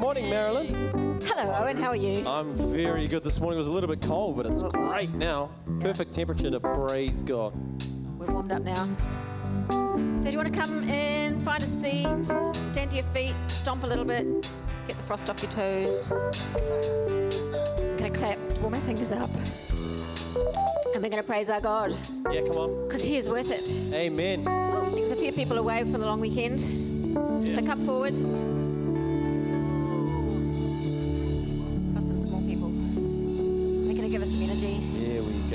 morning. Good morning, Marilyn. Hello, Owen. How are you? I'm very good. This morning it was a little bit cold, but it's It great was. now. Perfect temperature to praise God. We're warmed up now. So, do you want to come in, find a seat, stand to your feet, stomp a little bit, get the frost off your toes? I'm going to clap, warm my fingers up. And we're going to praise our God Yeah, come on. because He is worth it. Amen. Oh, there's a few people away for the long weekend. So, come forward.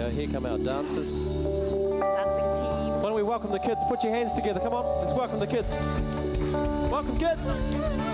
Go. Here come our dancers. Dancing team. Why don't we welcome the kids? Put your hands together. Come on. Let's welcome the kids. Welcome, kids.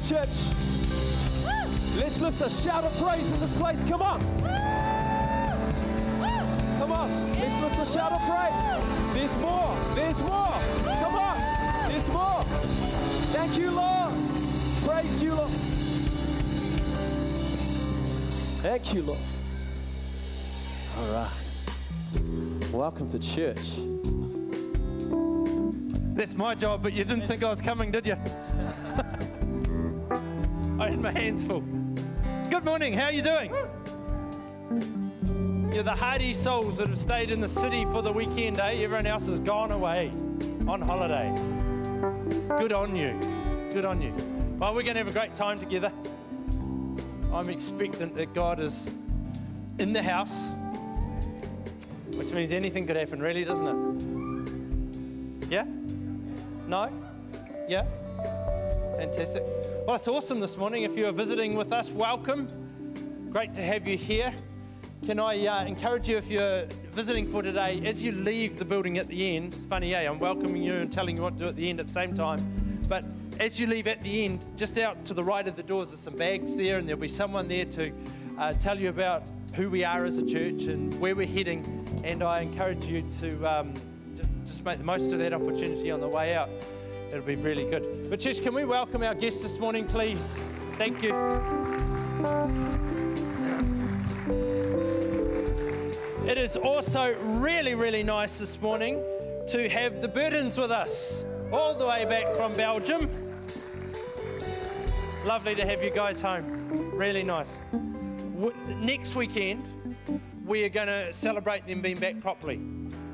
On, church. Let's lift a shout of praise in this place. Come on. Come on. Let's lift a shout of praise. There's more. There's more. Come on. There's more. Thank you, Lord. Praise you, Lord. Thank you, Lord. All right. Welcome to church. That's my job, but you didn't think I was coming, did you? Had my hands full. Good morning, how are you doing? You're the hardy souls that have stayed in the city for the weekend, eh? Everyone else has gone away on holiday. Good on you. Good on you. Well, we're going to have a great time together. I'm expectant that God is in the house, which means anything could happen, really, doesn't it? Yeah? No? Yeah? Fantastic. Well, it's awesome this morning. If you are visiting with us, welcome. Great to have you here. Can I uh, encourage you, if you're visiting for today, as you leave the building at the end, it's funny, yeah, I'm welcoming you and telling you what to do at the end at the same time. But as you leave at the end, just out to the right of the doors, there's some bags there, and there'll be someone there to uh, tell you about who we are as a church and where we're heading. And I encourage you to um, just make the most of that opportunity on the way out. It'll be really good. But, church, can we welcome our guests this morning, please? Thank you. It is also really, really nice this morning to have the Burdens with us, all the way back from Belgium. Lovely to have you guys home. Really nice. Next weekend, we are going to celebrate them being back properly,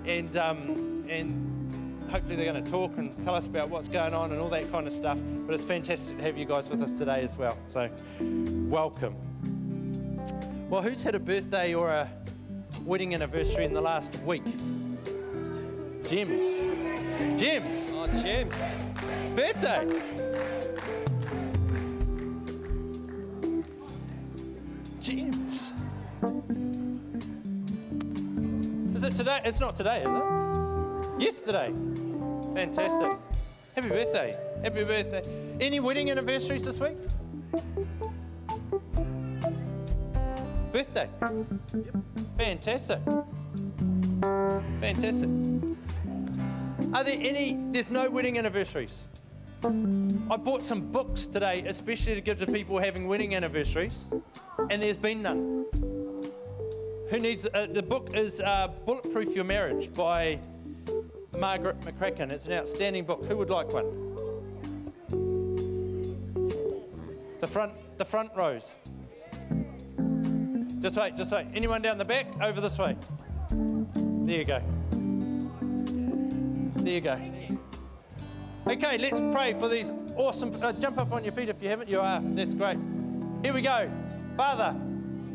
and um, and hopefully they're going to talk and tell us about what's going on and all that kind of stuff. But it's fantastic to have you guys with us today as well. So, welcome. Well, who's had a birthday or a wedding anniversary in the last week? Gems. Gems. Oh, James. Birthday. Gems. Is it today? It's not today, is it? Yesterday. Fantastic. Happy birthday. Happy birthday. Any wedding anniversaries this week? Birthday. Fantastic. Fantastic. Are there any? There's no wedding anniversaries. I bought some books today, especially to give to people having wedding anniversaries, and there's been none. Who needs? Uh, the book is uh, "Bulletproof Your Marriage" by Margaret McCracken. It's an outstanding book. Who would like one? The front, the front rows. Just wait, just wait. Anyone down the back? Over this way. There you go. There you go. Okay, let's pray for these awesome. Uh, jump up on your feet if you haven't. You are. That's great. Here we go. Father,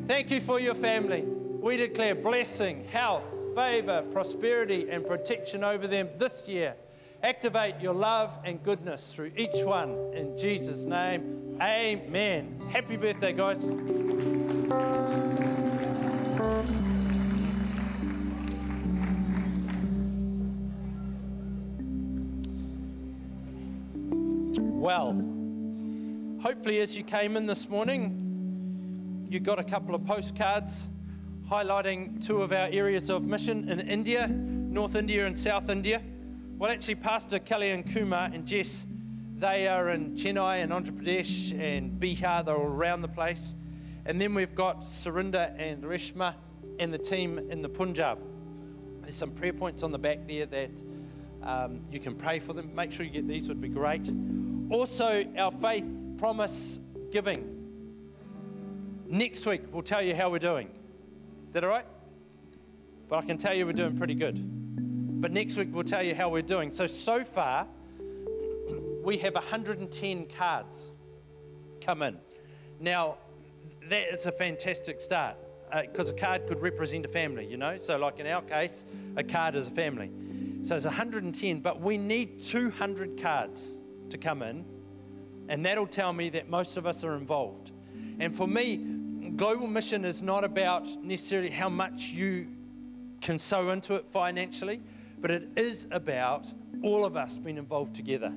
thank you for your family. We declare blessing, health, favor, prosperity, and protection over them this year. Activate your love and goodness through each one. In Jesus' name, amen. Happy birthday, guys. Well, hopefully, as you came in this morning, you got a couple of postcards highlighting two of our areas of mission in India, North India and South India. Well, actually, Pastor Kelly and Kumar and Jess, they are in Chennai and Andhra Pradesh and Bihar, they're all around the place. And then we've got Surinder and Reshma and the team in the Punjab. There's some prayer points on the back there that um, you can pray for them. Make sure you get these, would be great. Also, our faith promise giving. Next week, we'll tell you how we're doing. That all right? But I can tell you we're doing pretty good. But next week, we'll tell you how we're doing. So, so far, we have 110 cards come in. Now, that is a fantastic start uh, because a card could represent a family, you know? So, like in our case, a card is a family. So, it's 110, but we need 200 cards to come in, and that'll tell me that most of us are involved. And for me, global mission is not about necessarily how much you can sow into it financially, but it is about all of us being involved together.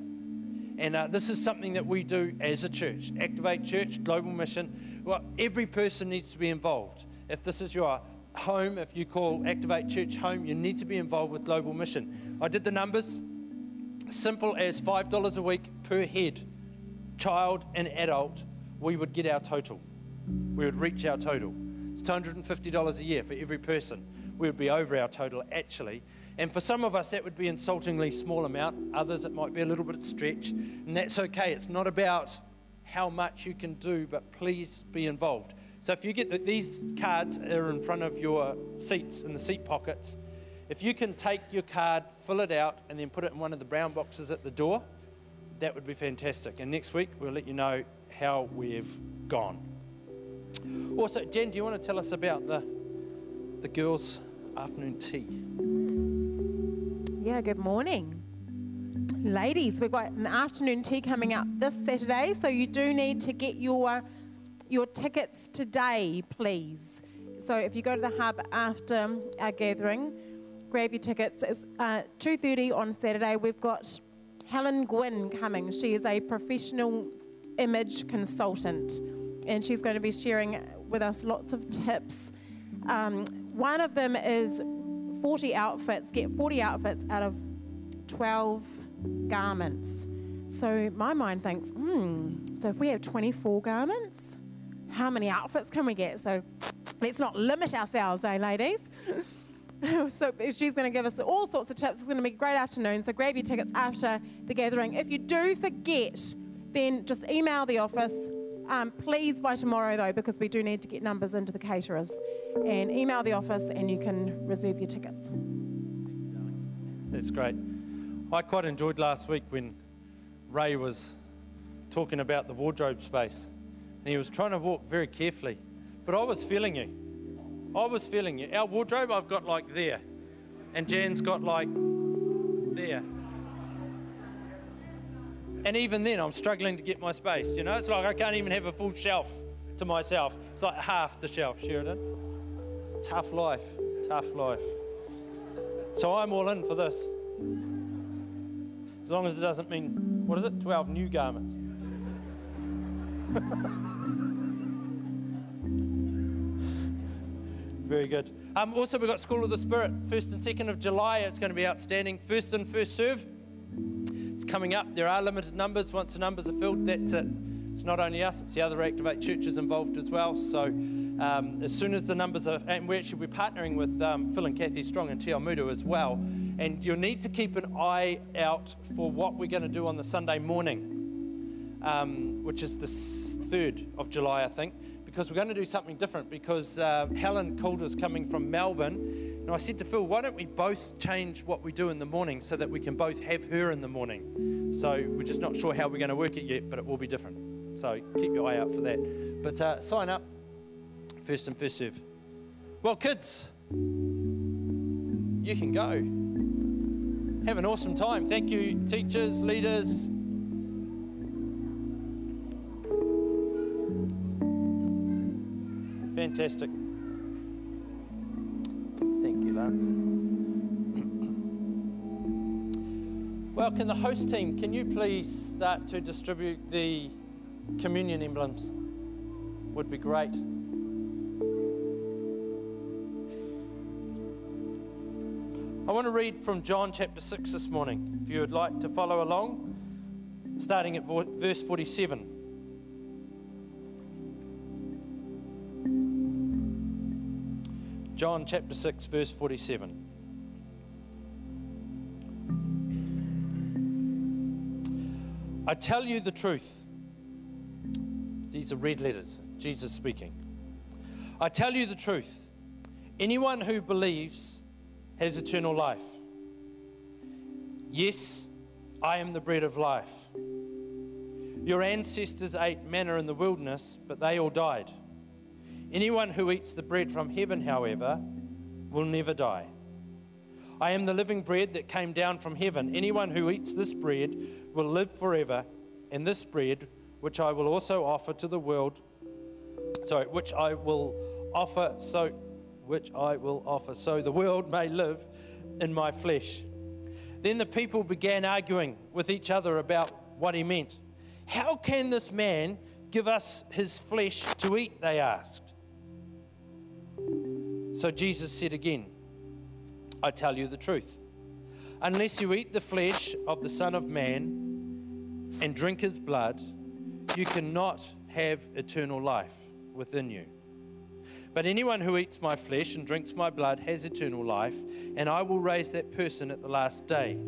And uh, this is something that we do as a church, Activate Church, Global Mission. Well, every person needs to be involved. If this is your home, if you call Activate Church home, you need to be involved with Global Mission. I did the numbers simple as $5 a week per head, child and adult, we would get our total. We would reach our total. It's $250 a year for every person. We would be over our total actually. And for some of us, that would be insultingly small amount. Others, it might be a little bit of stretch. And that's okay. It's not about how much you can do, but please be involved. So if you get the, these cards are in front of your seats, in the seat pockets, if you can take your card, fill it out, and then put it in one of the brown boxes at the door, that would be fantastic. And next week, we'll let you know how we've gone. Also, Jen, do you want to tell us about the, the girls' afternoon tea? Yeah, good morning. Ladies, we've got an afternoon tea coming up this Saturday, so you do need to get your your tickets today, please. So if you go to the hub after our gathering, grab your tickets. It's uh, 2.30 on Saturday. We've got Helen Gwynn coming. She is a professional image consultant, and she's going to be sharing with us lots of tips. Um, one of them is 40 outfits, get 40 outfits out of 12 garments. So my mind thinks, hmm, so if we have 24 garments, how many outfits can we get? So let's not limit ourselves, eh, ladies? so she's going to give us all sorts of tips. It's going to be a great afternoon. So grab your tickets after the gathering. If you do forget then just email the office. Um, please by tomorrow though, because we do need to get numbers into the caterers. And email the office and you can reserve your tickets. That's great. I quite enjoyed last week when Ray was talking about the wardrobe space. And he was trying to walk very carefully. But I was feeling you. I was feeling you. Our wardrobe I've got like there. And Jan's got like there. And even then, I'm struggling to get my space. You know, it's like I can't even have a full shelf to myself. It's like half the shelf, Sheridan. It's tough life, tough life. So I'm all in for this. As long as it doesn't mean, what is it, 12 new garments. Very good. Um, also, we've got School of the Spirit, 1st and 2nd of July. It's going to be outstanding. First and first serve. It's coming up. There are limited numbers. Once the numbers are filled, that's it. It's not only us, it's the other Activate churches involved as well. So um, as soon as the numbers are, and we're actually we're partnering with um, Phil and Kathy Strong and Te Awamutu as well. And you'll need to keep an eye out for what we're going to do on the Sunday morning, um, which is the 3rd of July, I think because we're going to do something different because uh, Helen Calder's coming from Melbourne. And I said to Phil, why don't we both change what we do in the morning so that we can both have her in the morning? So we're just not sure how we're going to work it yet, but it will be different. So keep your eye out for that. But uh, sign up, first and first serve. Well, kids, you can go. Have an awesome time. Thank you, teachers, leaders. Fantastic. Thank you, Lance. Well, can the host team, can you please start to distribute the communion emblems? Would be great. I want to read from John chapter 6 this morning, if you would like to follow along, starting at verse 47. John chapter 6, verse 47. I tell you the truth. These are red letters, Jesus speaking. I tell you the truth. Anyone who believes has eternal life. Yes, I am the bread of life. Your ancestors ate manna in the wilderness, but they all died. Anyone who eats the bread from heaven, however, will never die. I am the living bread that came down from heaven. Anyone who eats this bread will live forever, and this bread, which I will also offer to the world, sorry, which I will offer so which I will offer so the world may live in my flesh. Then the people began arguing with each other about what he meant. How can this man give us his flesh to eat? They asked. So Jesus said again, I tell you the truth. Unless you eat the flesh of the Son of Man and drink his blood, you cannot have eternal life within you. But anyone who eats my flesh and drinks my blood has eternal life, and I will raise that person at the last day.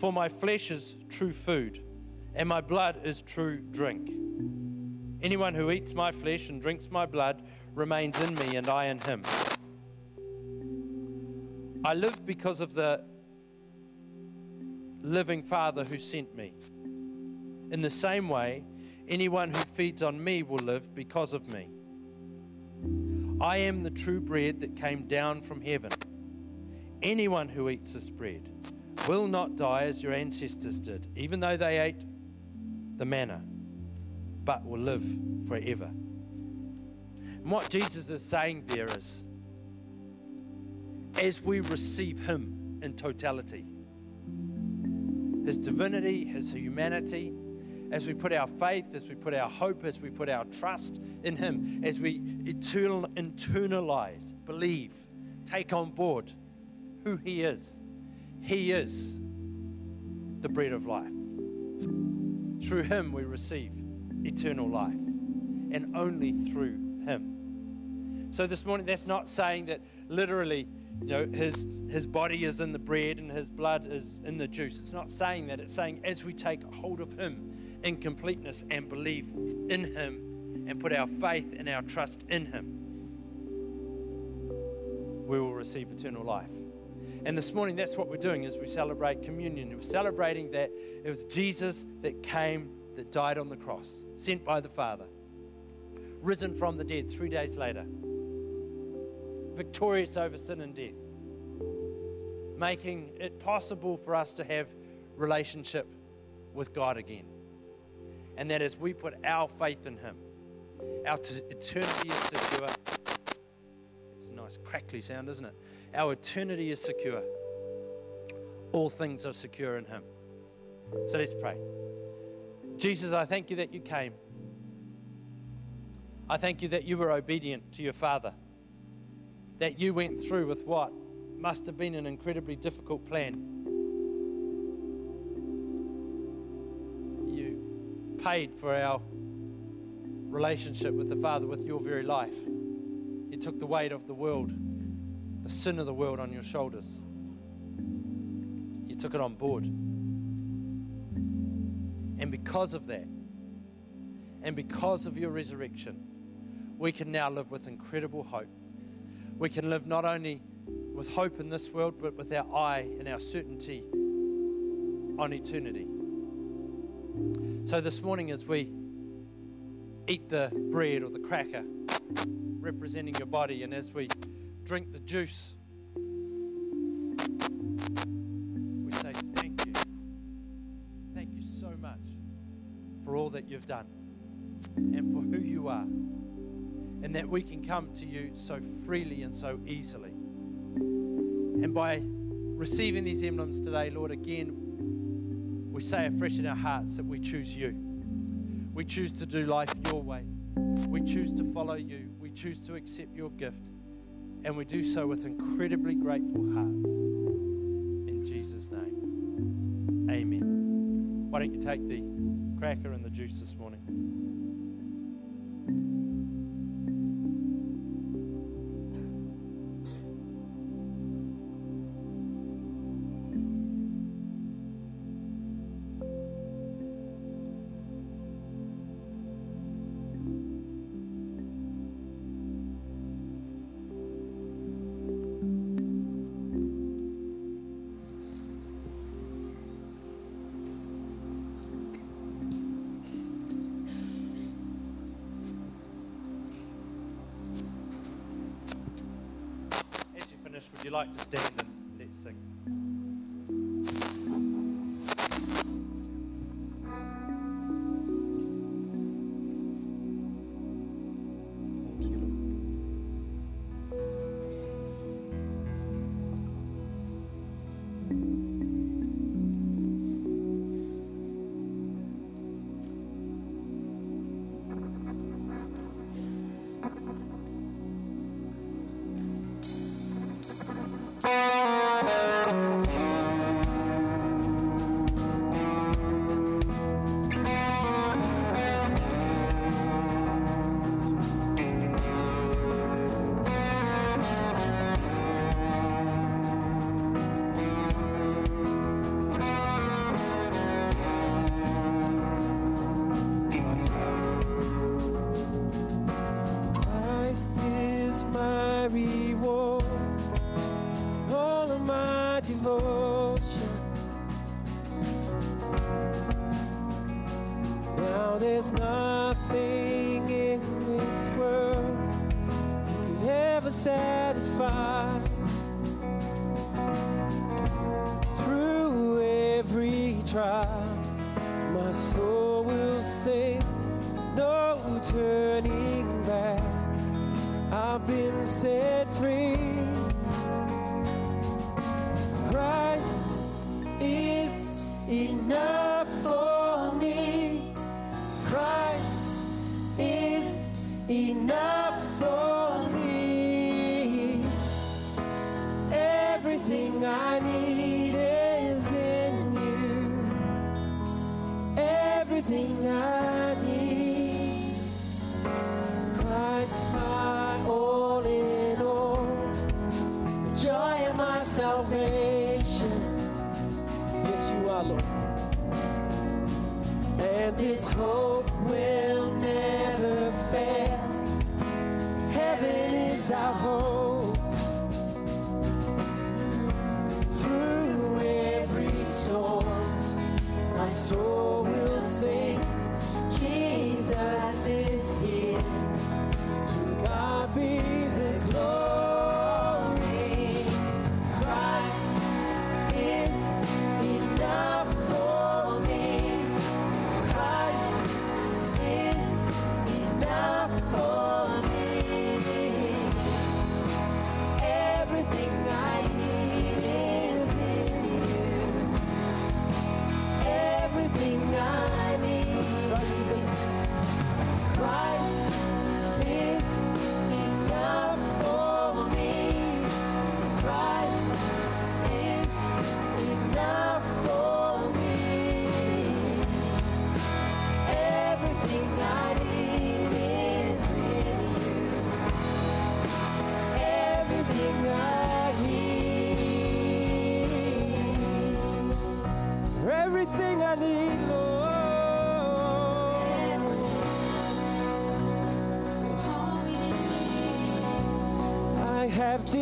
For my flesh is true food, and my blood is true drink. Anyone who eats my flesh and drinks my blood remains in me and I in him. I live because of the living Father who sent me. In the same way, anyone who feeds on me will live because of me. I am the true bread that came down from heaven. Anyone who eats this bread will not die as your ancestors did, even though they ate the manna, but will live forever. And what Jesus is saying there is, as we receive Him in totality, His divinity, His humanity, as we put our faith, as we put our hope, as we put our trust in Him, as we eternal, internalize, believe, take on board who He is, He is the bread of life. Through Him, we receive eternal life, and only through him. So this morning, that's not saying that literally, you know, his, his body is in the bread and his blood is in the juice. It's not saying that. It's saying as we take hold of him in completeness and believe in Him and put our faith and our trust in Him, we will receive eternal life. And this morning, that's what we're doing as we celebrate communion. We're celebrating that it was Jesus that came, that died on the cross, sent by the Father, risen from the dead three days later, victorious over sin and death, making it possible for us to have relationship with God again. And that as we put our faith in Him, our t- eternity is secure. It's a nice crackly sound, isn't it? Our eternity is secure. All things are secure in Him. So let's pray. Jesus, I thank you that you came. I thank you that you were obedient to your Father, that you went through with what must have been an incredibly difficult plan. You paid for our relationship with the Father with your very life. You took the weight of the world, the sin of the world on your shoulders. You took it on board. And because of that, and because of your resurrection, we can now live with incredible hope. We can live not only with hope in this world, but with our eye and our certainty on eternity. So, this morning, as we eat the bread or the cracker representing your body, and as we drink the juice, we say thank you. Thank you so much for all that you've done and for who you are, and that we can come to you so freely and so easily. And by receiving these emblems today, Lord, again, we say afresh in our hearts that we choose you. We choose to do life your way. We choose to follow you. We choose to accept your gift. And we do so with incredibly grateful hearts. In Jesus' name, amen. Why don't you take the cracker and the juice this morning?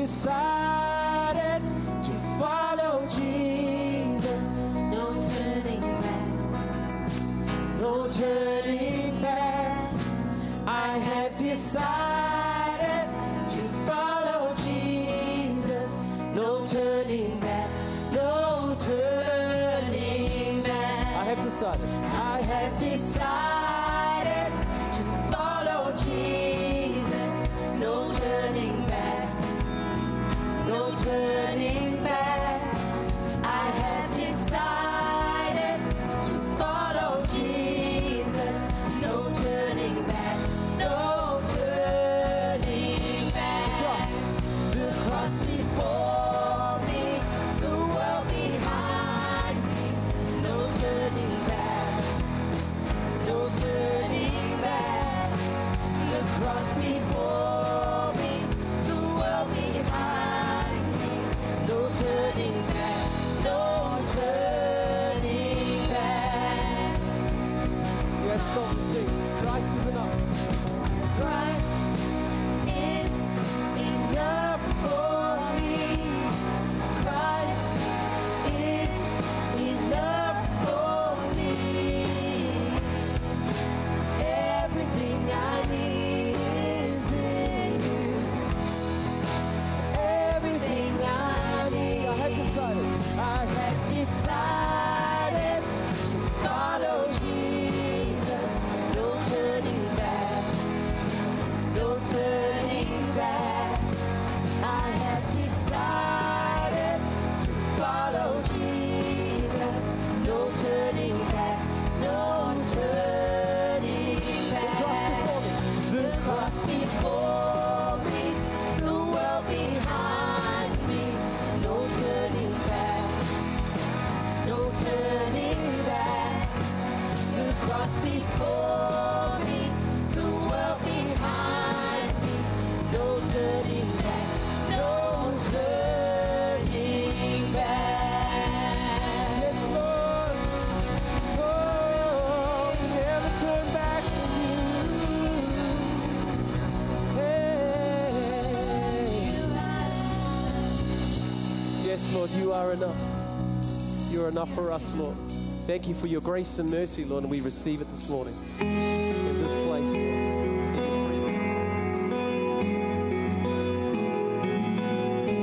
sabe. Yes, Lord, you are enough. You are enough for us, Lord. Thank you for your grace and mercy, Lord, and we receive it this morning in this place,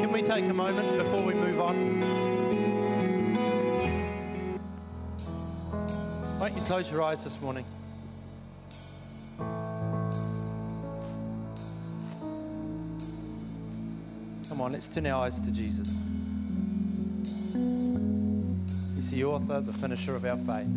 Can we take a moment before we move on? Why don't you close your eyes this morning? Come on, let's turn our eyes to Jesus the author, the finisher of our faith.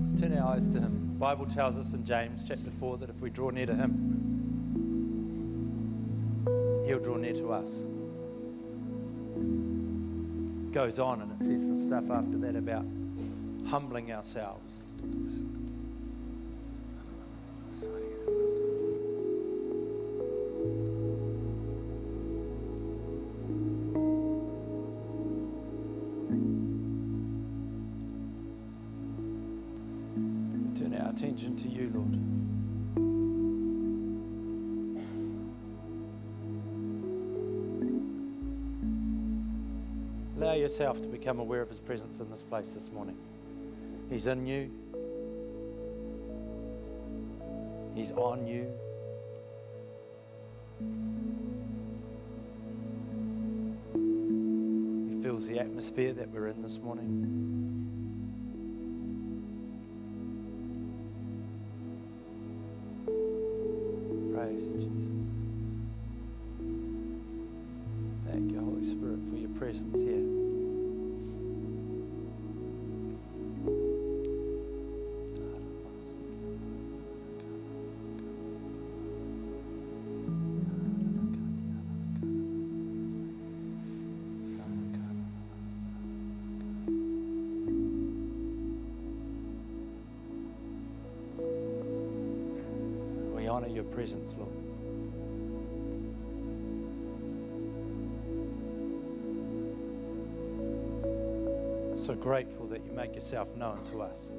Let's turn our eyes to Him. The Bible tells us in James chapter 4 that if we draw near to Him, He'll draw near to us. It goes on and it says some stuff after that about humbling ourselves. Yourself to become aware of His presence in this place this morning. He's in you, He's on you. He fills the atmosphere that we're in this morning. Presence, Lord. So grateful that you make yourself known to us.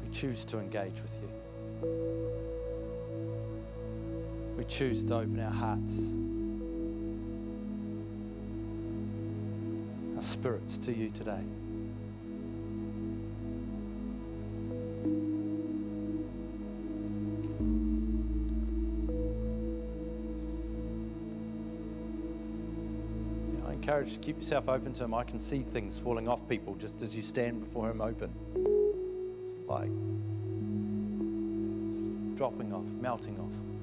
We choose to engage with you. We choose to open our hearts, our spirits to you today. Yeah, I encourage you to keep yourself open to Him. I can see things falling off people just as you stand before Him open. Dropping off, melting off.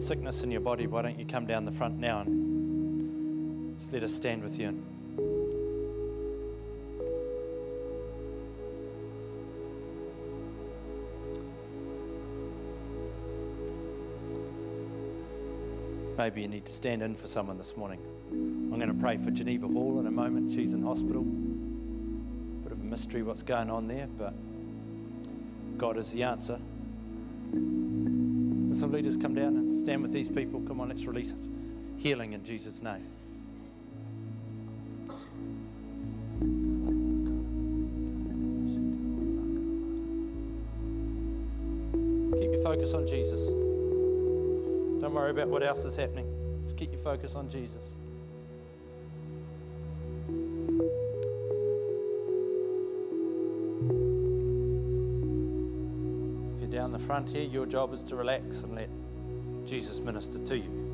Sickness in your body, why don't you come down the front now and just let us stand with you. Maybe you need to stand in for someone this morning. I'm going to pray for Geneva Hall in a moment. She's in hospital. Bit of a mystery what's going on there, but God is the answer. Some leaders come down and stand with these people? Come on, let's release healing in Jesus' name. Keep your focus on Jesus. Don't worry about what else is happening. Just keep your focus on Jesus. Front here, your job is to relax and let Jesus minister to you.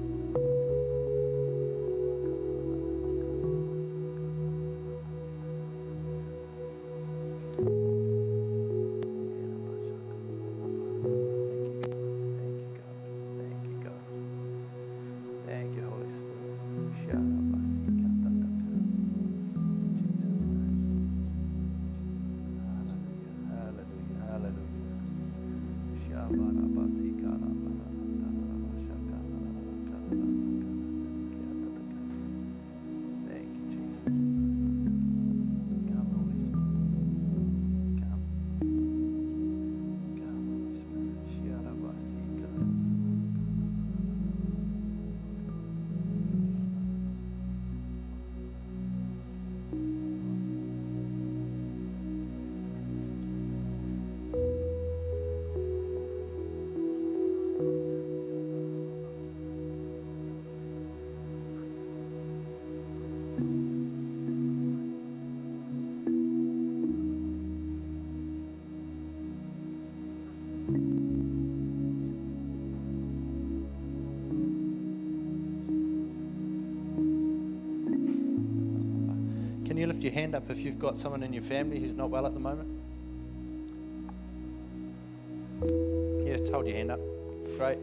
Your hand up if you've got someone in your family who's not well at the moment? Yes, hold your hand up. Great.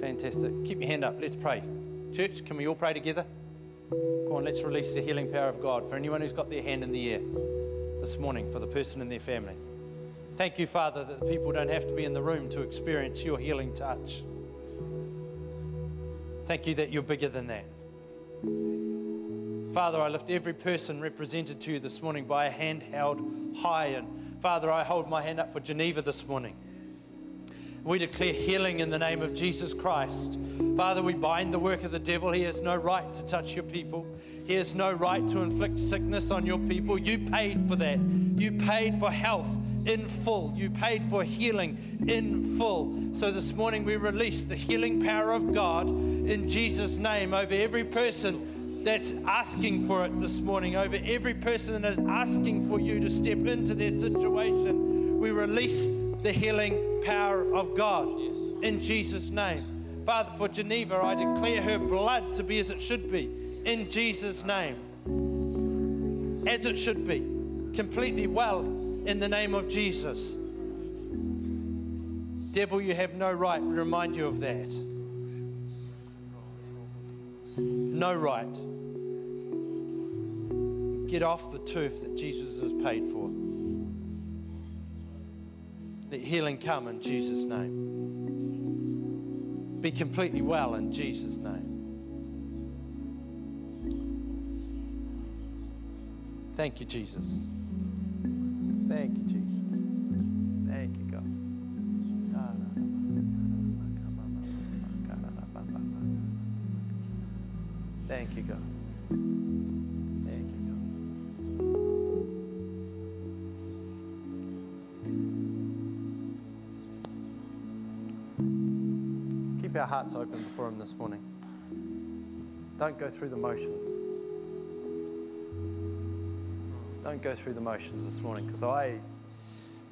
Fantastic. Keep your hand up. Let's pray. Church, can we all pray together? Come on, let's release the healing power of God for anyone who's got their hand in the air this morning, for the person and their family. Thank you, Father, that the people don't have to be in the room to experience your healing touch. Thank you that you're bigger than that. Father, I lift every person represented to you this morning by a hand held high. And Father, I hold my hand up for Geneva this morning. We declare healing in the name of Jesus Christ. Father, we bind the work of the devil. He has no right to touch your people. He has no right to inflict sickness on your people. You paid for that. You paid for health in full. You paid for healing in full. So this morning we release the healing power of God in Jesus' name over every person that's asking for it this morning, over every person that is asking for you to step into their situation. We release the healing power of God in Jesus' name. Father, for Geneva, I declare her blood to be as it should be in Jesus' name. As it should be, completely well in the name of Jesus. Devil, you have no right. We remind you of that. No right. Get off the turf that Jesus has paid for. Let healing come in Jesus' name. Be completely well in Jesus' name. Thank you, Jesus. Thank you, Jesus. You, God. Thank you, God. Keep our hearts open before Him this morning. Don't go through the motions. Don't go through the motions this morning because I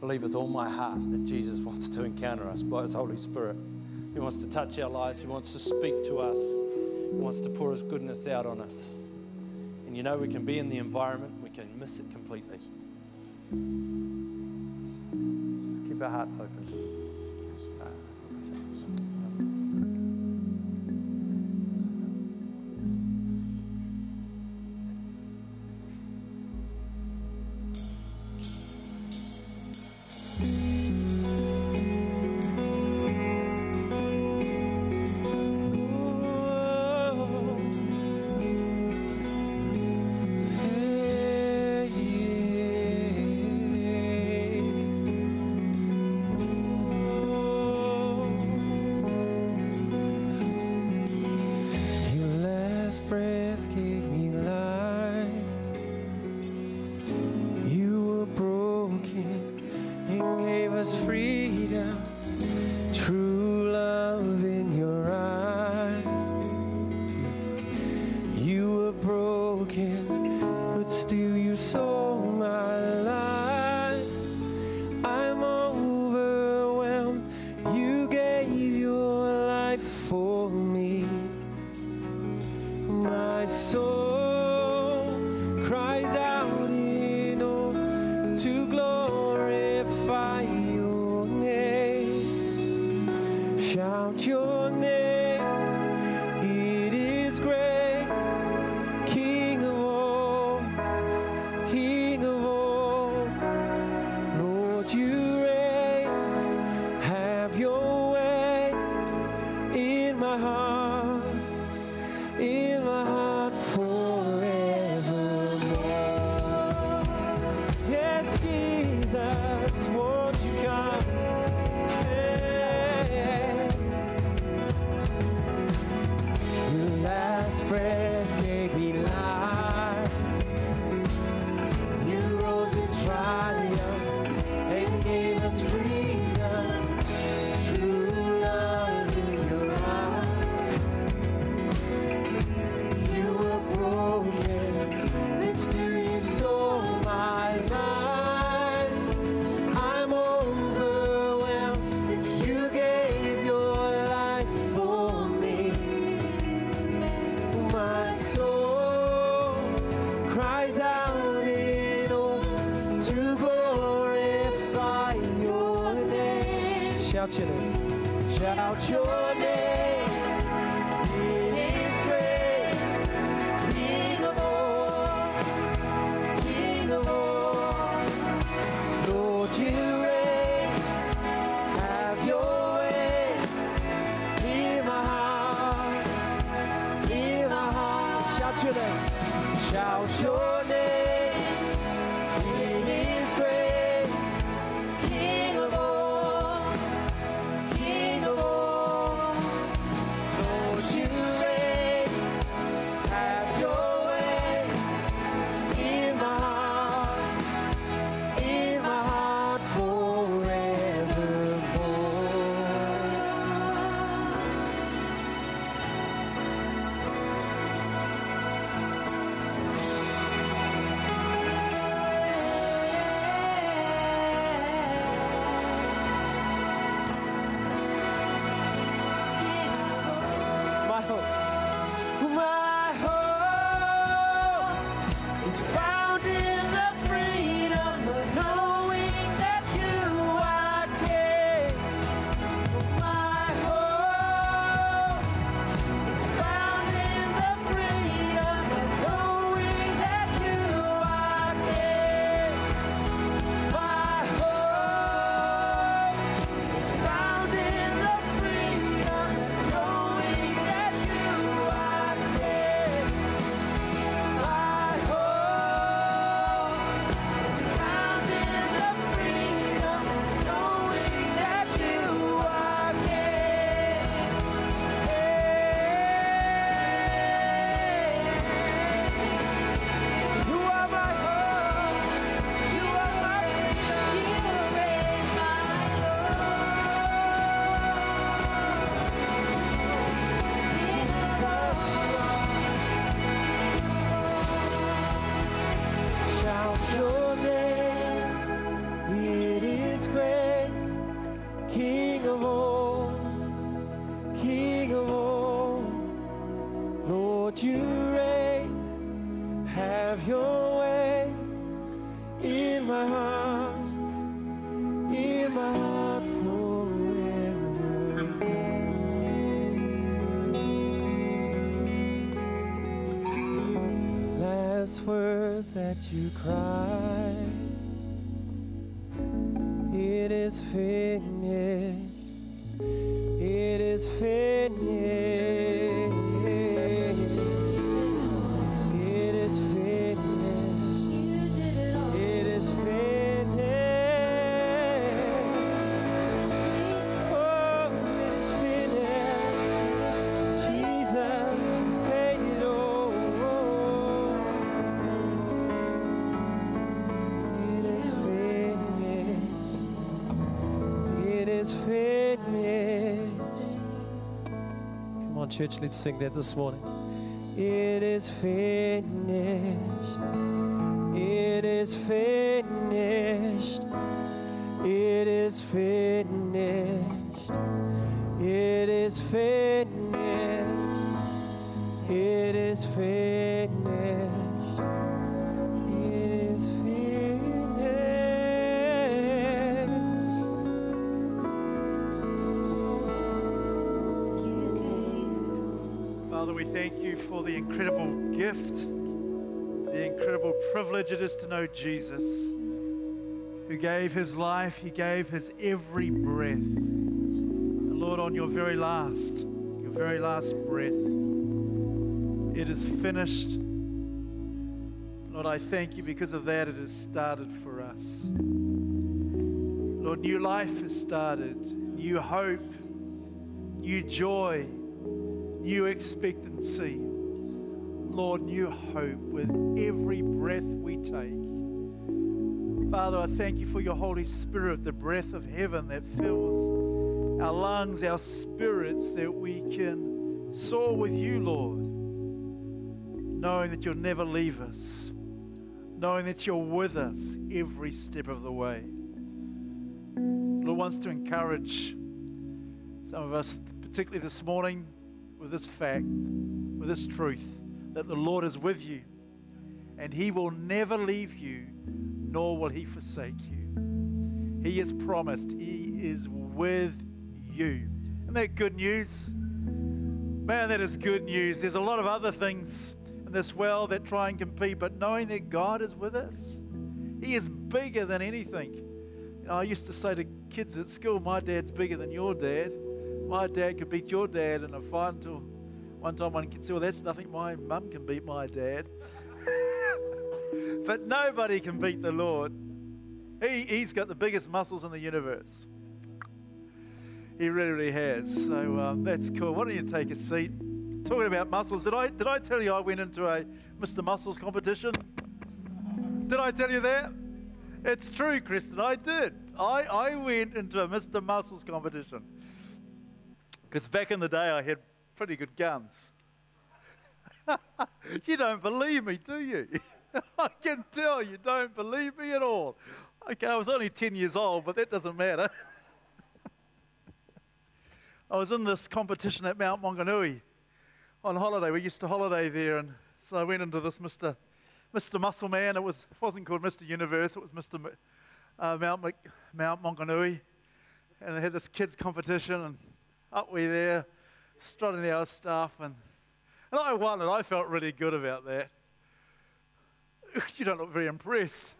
believe with all my heart that Jesus wants to encounter us by His Holy Spirit. He wants to touch our lives, He wants to speak to us, Wants to pour His goodness out on us. And you know, we can be in the environment, we can miss it completely. Just keep our hearts open. Shout your name. Your. Shout your name. It is church, let's sing that this morning. It is finished. It is finished. It is finished. It is finished. It is finished. The incredible gift, the incredible privilege it is to know Jesus, who gave his life, he gave his every breath. And Lord, on your very last, your very last breath, it is finished. Lord, I thank you because of that, it has started for us. Lord, new life has started, new hope, new joy, new expectancy. Lord, new hope with every breath we take. Father, I thank you for your Holy Spirit, the breath of heaven that fills our lungs, our spirits, that we can soar with you, Lord, knowing that you'll never leave us, knowing that you're with us every step of the way. Lord wants to encourage some of us, particularly this morning, with this fact, with this truth, that the Lord is with you and he will never leave you, nor will he forsake you. He has promised he is with you. Isn't that good news? Man, that is good news. There's a lot of other things in this world that try and compete, but knowing that God is with us, He is bigger than anything. You know, I used to say to kids at school, My dad's bigger than your dad. My dad could beat your dad in a fight until one time one kid said, Well, that's nothing. My mum can beat my dad. but nobody can beat the Lord. He, he's got the biggest muscles in the universe. He really, really has. So um, that's cool. Why don't you take a seat? Talking about muscles, did I did I tell you I went into a Mr. Muscles competition? Did I tell you that? It's true, Kristen. I did. I, I went into a Mr. Muscles competition because back in the day I had pretty good guns. you don't believe me, do you? I can tell you don't believe me at all. Okay, I was only 10 years old, but that doesn't matter. I was in this competition at Mount Maunganui on holiday. We used to holiday there, and so I went into this Mr. Mr. Muscle Man. It was wasn't called Mr. Universe. It was Mr. M- uh, Mount Mount Maunganui, and they had this kids competition, and up we there, strutting our stuff, and and I won, and I felt really good about that. You don't look very impressed.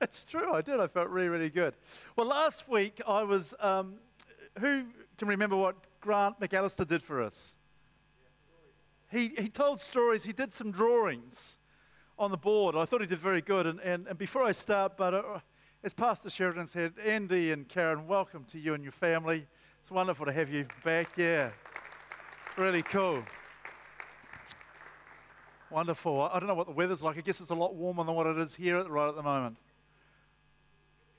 It's true, I did. I felt really, really good. Well, last week I was. Um, who can remember what Grant McAllister did for us? He, he told stories, he did some drawings on the board. I thought he did very good. And, and, and before I start, but uh, as Pastor Sheridan said, Andy and Karen, welcome to you and your family. It's wonderful to have you back. Yeah, really cool. Wonderful. I don't know what the weather's like. I guess it's a lot warmer than what it is here at, right at the moment.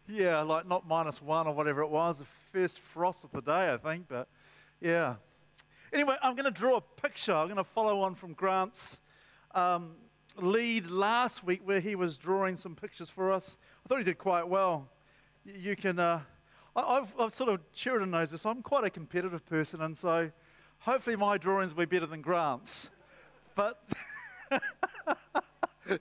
Yeah, like not minus one or whatever it was, the first frost of the day, I think, but yeah. Anyway, I'm going to draw a picture. I'm going to follow on from Grant's um, lead last week where he was drawing some pictures for us. I thought he did quite well. You can, uh, I- I've, I've sort of, Sheridan knows this, I'm quite a competitive person, and so hopefully my drawings will be better than Grant's. But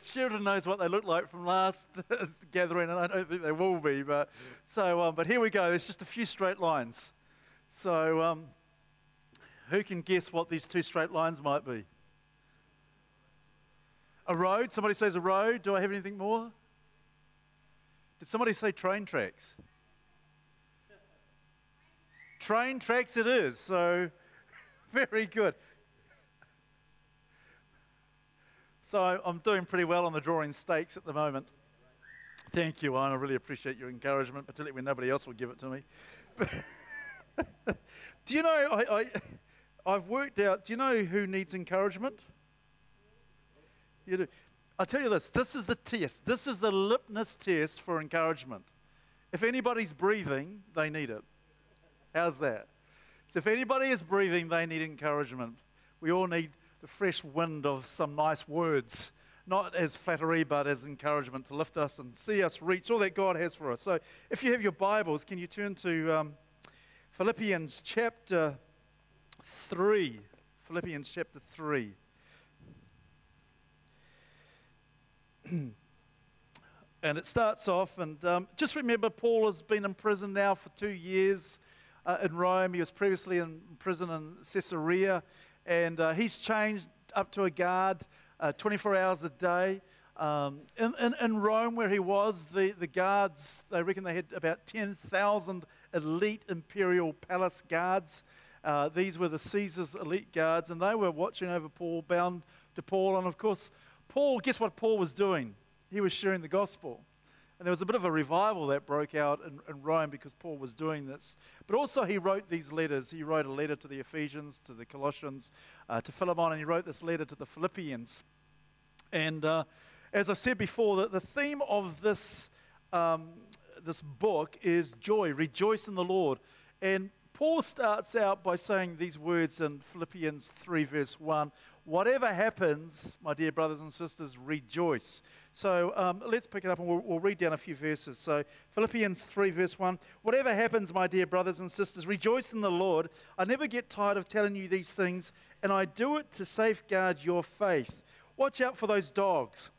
Sheridan knows what they look like from last gathering, and I don't think they will be. But so, um, but here we go. There's just a few straight lines. So, um, who can guess what these two straight lines might be? A road. Somebody says a road. Do I have anything more? Did somebody say train tracks? Train tracks it is. So, very good. So I'm doing pretty well on the drawing stakes at the moment. Thank you, Ian. I really appreciate your encouragement, particularly when nobody else will give it to me. do you know, I, I, I've worked out, do you know who needs encouragement? You do. I tell you this this is the test. This is the litmus test for encouragement. If anybody's breathing, they need it. How's that? If anybody is breathing, they need encouragement. We all need the fresh wind of some nice words, not as flattery, but as encouragement to lift us and see us reach all that God has for us. So if you have your Bibles, can you turn to um, Philippians chapter 3? Philippians chapter 3. and it starts off, and um, just remember, Paul has been in prison now for two years uh, in Rome. He was previously in prison in Caesarea, and uh, he's changed up to a guard uh, 24 hours a day. Um, in, in, in Rome, where he was, the, the guards, they reckon they had about 10,000 elite imperial palace guards. Uh, these were the Caesar's elite guards, and they were watching over Paul, bound to Paul. And of course, Paul, guess what Paul was doing? He was sharing the gospel. And there was a bit of a revival that broke out in, in, Rome because Paul was doing this. But also, he wrote these letters. He wrote a letter to the Ephesians, to the Colossians, uh, to Philemon, and he wrote this letter to the Philippians. And uh, as I said before, the, the theme of this, um, this book is joy, rejoice in the Lord. And Paul starts out by saying these words in Philippians 3, verse 1 Whatever happens, my dear brothers and sisters, rejoice. So um, let's pick it up and we'll, we'll, read down a few verses. So, Philippians 3, verse 1 Whatever happens, my dear brothers and sisters, rejoice in the Lord. I never get tired of telling you these things, and I do it to safeguard your faith. Watch out for those dogs.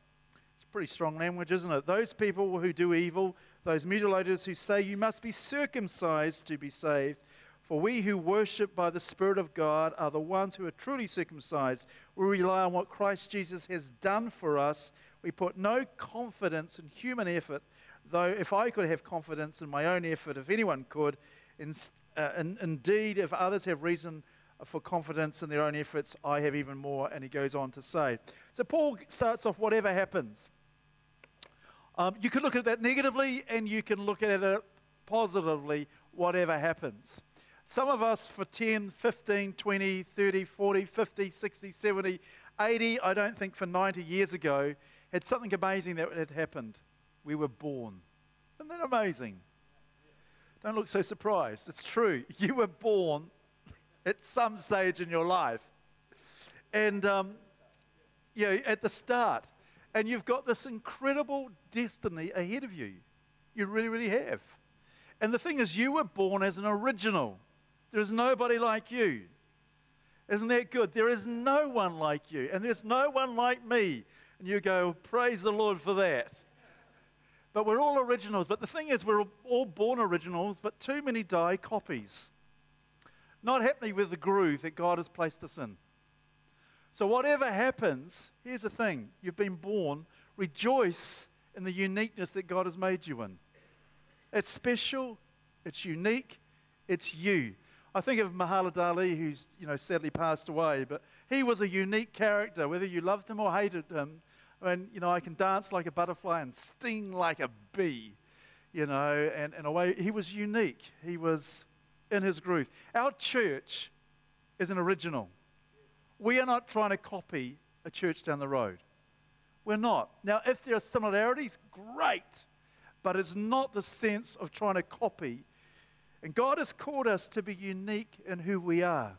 It's pretty strong language, isn't it? Those people who do evil, those mutilators who say you must be circumcised to be saved For we who worship by the Spirit of God are the ones who are truly circumcised. We rely on what Christ Jesus has done for us. We put no confidence in human effort, though if I could have confidence in my own effort, if anyone could, in, uh, in, indeed, if others have reason for confidence in their own efforts, I have even more. And he goes on to say. So Paul starts off, whatever happens. Um, you can look at that negatively and you can look at it positively, whatever happens. Some of us for 10, 15, 20, 30, 40, 50, 60, 70, 80, I don't think for 90 years ago, had something amazing that had happened. We were born. Isn't that amazing? Don't look so surprised. It's true. You were born at some stage in your life. And, um, yeah, at the start. And you've got this incredible destiny ahead of you. You really, really have. And the thing is, you were born as an original. There is nobody like you. Isn't that good? There is no one like you, and there's no one like me. And you go, Praise the Lord for that. But we're all originals. But the thing is, we're all born originals, but too many die copies. Not happening with the groove that God has placed us in. So, whatever happens, here's the thing you've been born, rejoice in the uniqueness that God has made you in. It's special, it's unique, it's you. I think of Muhammad Ali, who's you know sadly passed away, but he was a unique character, whether you loved him or hated him. I mean, you know, I can dance like a butterfly and sting like a bee, you know, and in a way, he was unique. He was in his groove. Our church is an original. We are not trying to copy a church down the road. We're not. Now, if there are similarities, great, but it's not the sense of trying to copy and God has called us to be unique in who we are.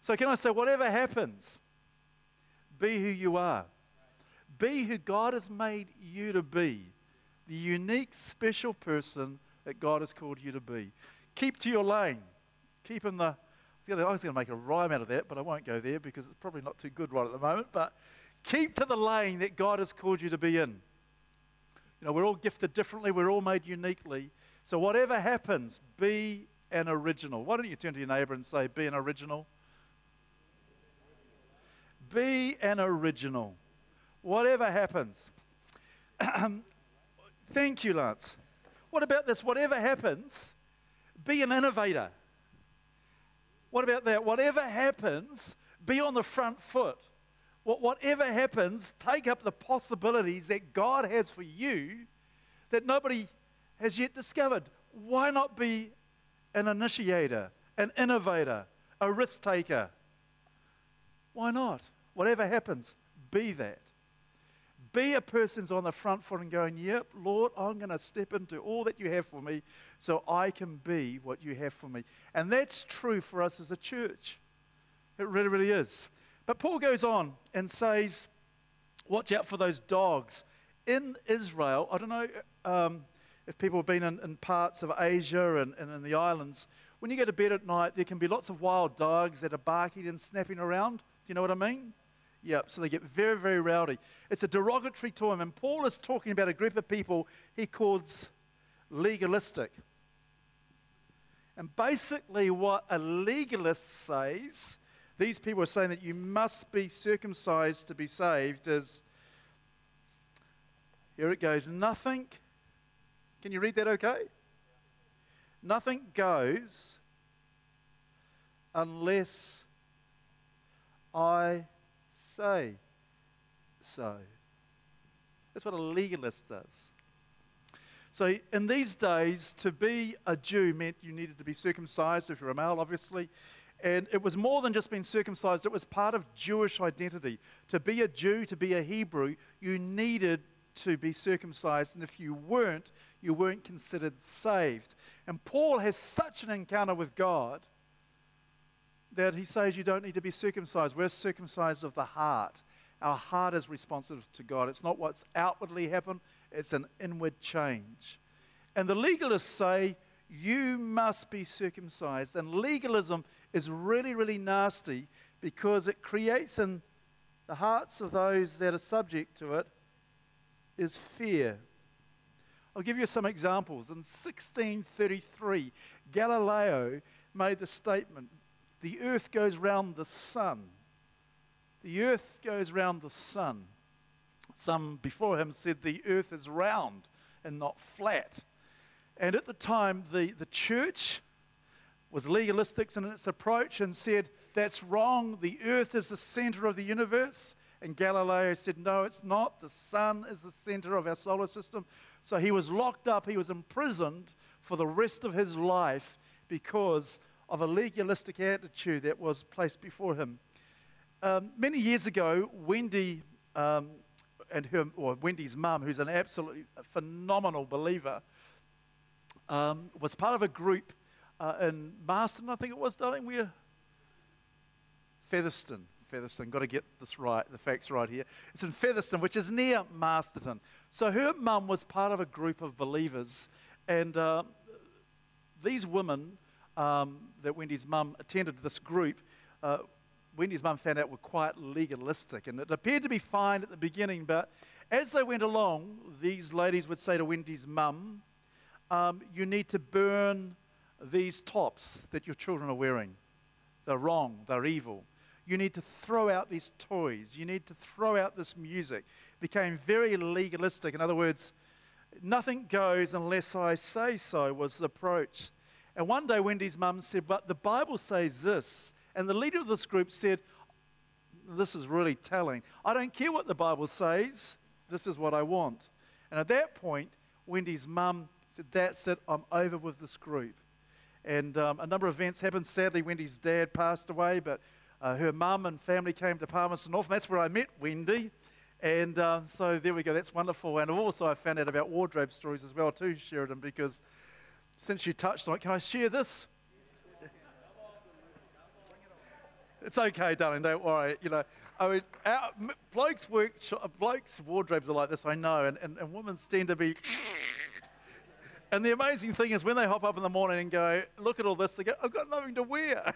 So, can I say, whatever happens, be who you are. Be who God has made you to be. The unique, special person that God has called you to be. Keep to your lane. Keep in the. I was going to make a rhyme out of that, but I won't go there because it's probably not too good right at the moment. But keep to the lane that God has called you to be in. You know, we're all gifted differently, we're all made uniquely. So, whatever happens, be an original. Why don't you turn to your neighbor and say, Be an original? Be an original. Whatever happens. Thank you, Lance. What about this? Whatever happens, be an innovator. What about that? Whatever happens, be on the front foot. Whatever happens, take up the possibilities that God has for you that nobody has yet discovered. Why not be an initiator, an innovator, a risk taker? Why not? Whatever happens, be that. Be a person's on the front foot and going, Yep, Lord, I'm going to step into all that you have for me so I can be what you have for me. And that's true for us as a church. It really, really is. But Paul goes on and says, Watch out for those dogs. In Israel, I don't know, um, if people have been in, in parts of Asia and, and in the islands, when you go to bed at night, there can be lots of wild dogs that are barking and snapping around. Do you know what I mean? Yep, so they get very, very rowdy. It's a derogatory term, and Paul is talking about a group of people he calls legalistic. And basically, what a legalist says, these people are saying that you must be circumcised to be saved, is here it goes nothing can you read that okay? Nothing goes unless I say so. That's what a legalist does. So, in these days, to be a Jew meant you needed to be circumcised if you're a male, obviously. And it was more than just being circumcised, it was part of Jewish identity. To be a Jew, to be a Hebrew, you needed to be circumcised. And if you weren't, you weren't considered saved. And Paul has such an encounter with God that he says you don't need to be circumcised. We're circumcised of the heart. Our heart is responsive to God. It's not what's outwardly happened, it's an inward change. And the legalists say you must be circumcised. And legalism is really, really nasty because it creates in the hearts of those that are subject to it is fear. I'll give you some examples. In 1633, Galileo made the statement the earth goes round the sun. The earth goes round the sun. Some before him said the earth is round and not flat. And at the time, the, the church was legalistic in its approach and said, that's wrong. The earth is the center of the universe. And Galileo said, no, it's not. The sun is the center of our solar system. So he was locked up, he was imprisoned for the rest of his life because of a legalistic attitude that was placed before him. Um, many years ago, Wendy um, and her, or Wendy's mum, who's an absolutely phenomenal believer, um, was part of a group uh, in Marston, I think it was, darling. We're Featherston. Featherston, got to get this right, the facts right here. It's in Featherston, which is near Masterton. So her mum was part of a group of believers, and uh, these women um, that Wendy's mum attended this group, uh, Wendy's mum found out were quite legalistic, and it appeared to be fine at the beginning, but as they went along, these ladies would say to Wendy's mum, um, "You need to burn these tops that your children are wearing. They're wrong. They're evil." You need to throw out these toys. You need to throw out this music. It became very legalistic. In other words, nothing goes unless I say so, was the approach. And one day, Wendy's mum said, But the Bible says this. And the leader of this group said, This is really telling. I don't care what the Bible says, this is what I want. And at that point, Wendy's mum said, That's it, I'm over with this group. And um, a number of events happened. Sadly, Wendy's dad passed away, but uh, her mum and family came to Palmerston North, and that's where I met Wendy. And uh, so there we go, that's wonderful. And also, I found out about wardrobe stories as well, too, Sheridan, because since you touched on it, can I share this? It's okay, darling. Don't worry. You know, I mean, our, blokes work. Blokes' wardrobes are like this. I know, and, and, and women's tend to be. and the amazing thing is, when they hop up in the morning and go, "Look at all this," they go, "I've got nothing to wear."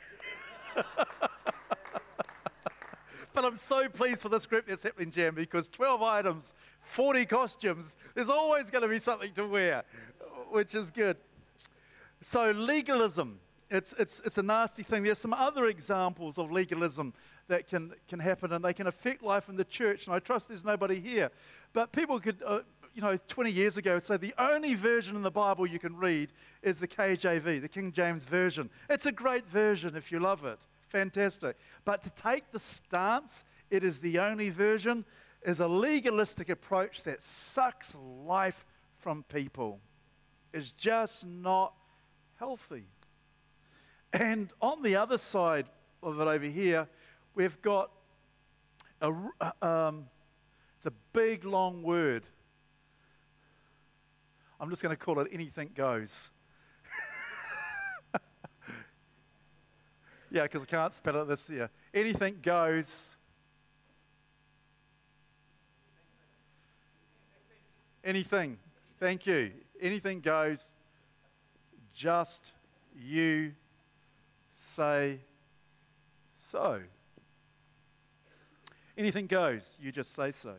But I'm so pleased for this group that's happening, Jam, because 12 items, 40 costumes, there's always going to be something to wear, which is good. So, legalism, it's, it's, it's a nasty thing. There's some other examples of legalism that can, can happen and they can affect life in the church. And I trust there's nobody here. But people could, uh, you know, 20 years ago say the only version in the Bible you can read is the KJV, the King James Version. It's a great version if you love it fantastic. But to take the stance, it is the only version, is a legalistic approach that sucks life from people. It's just not healthy. And on the other side of it over here, we've got a, um, it's a big long word. I'm just going to call it anything goes. Yeah, because I can't spell it this year. Anything goes. Anything. Thank you. Anything goes. Just you say so. Anything goes. You just say so.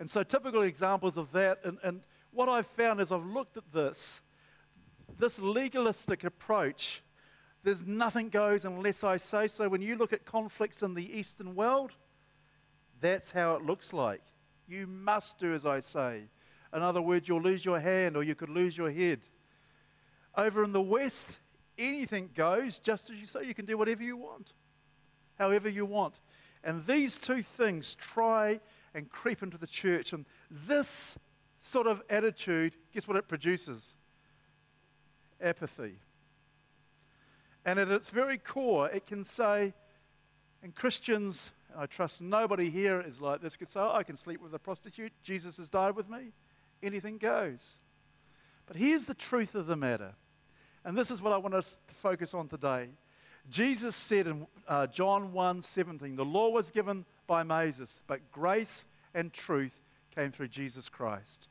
And so, typical examples of that, and, and what I've found as I've looked at this, this legalistic approach there's nothing goes unless I say so. When you look at conflicts in the Eastern world, that's how it looks like. You must do as I say. In other words, you'll lose your hand or you could lose your head. Over in the West, anything goes just as you say. You can do whatever you want, however you want. And these two things try and creep into the church. And this sort of attitude, guess what it produces? Apathy. And at its very core, it can say, and Christians, I trust nobody here is like this, could say, oh, I can sleep with a prostitute. Jesus has died with me. Anything goes. But here's the truth of the matter. And this is what I want us to focus on today. Jesus said in uh, John 1 17, the law was given by Moses, but grace and truth came through Jesus Christ.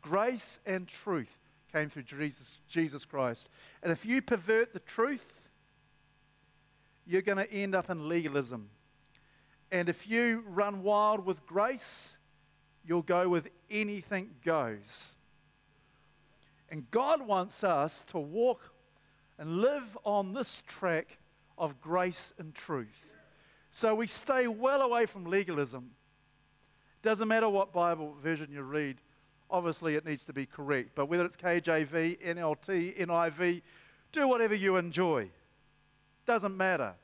Grace and truth came through Jesus, Jesus Christ. And if you pervert the truth, you're going to end up in legalism. And if you run wild with grace, you'll go with anything goes. And God wants us to walk and live on this track of grace and truth. So we stay well away from legalism. Doesn't matter what Bible version you read, obviously it needs to be correct. But whether it's KJV, NLT, NIV, do whatever you enjoy. Doesn't matter.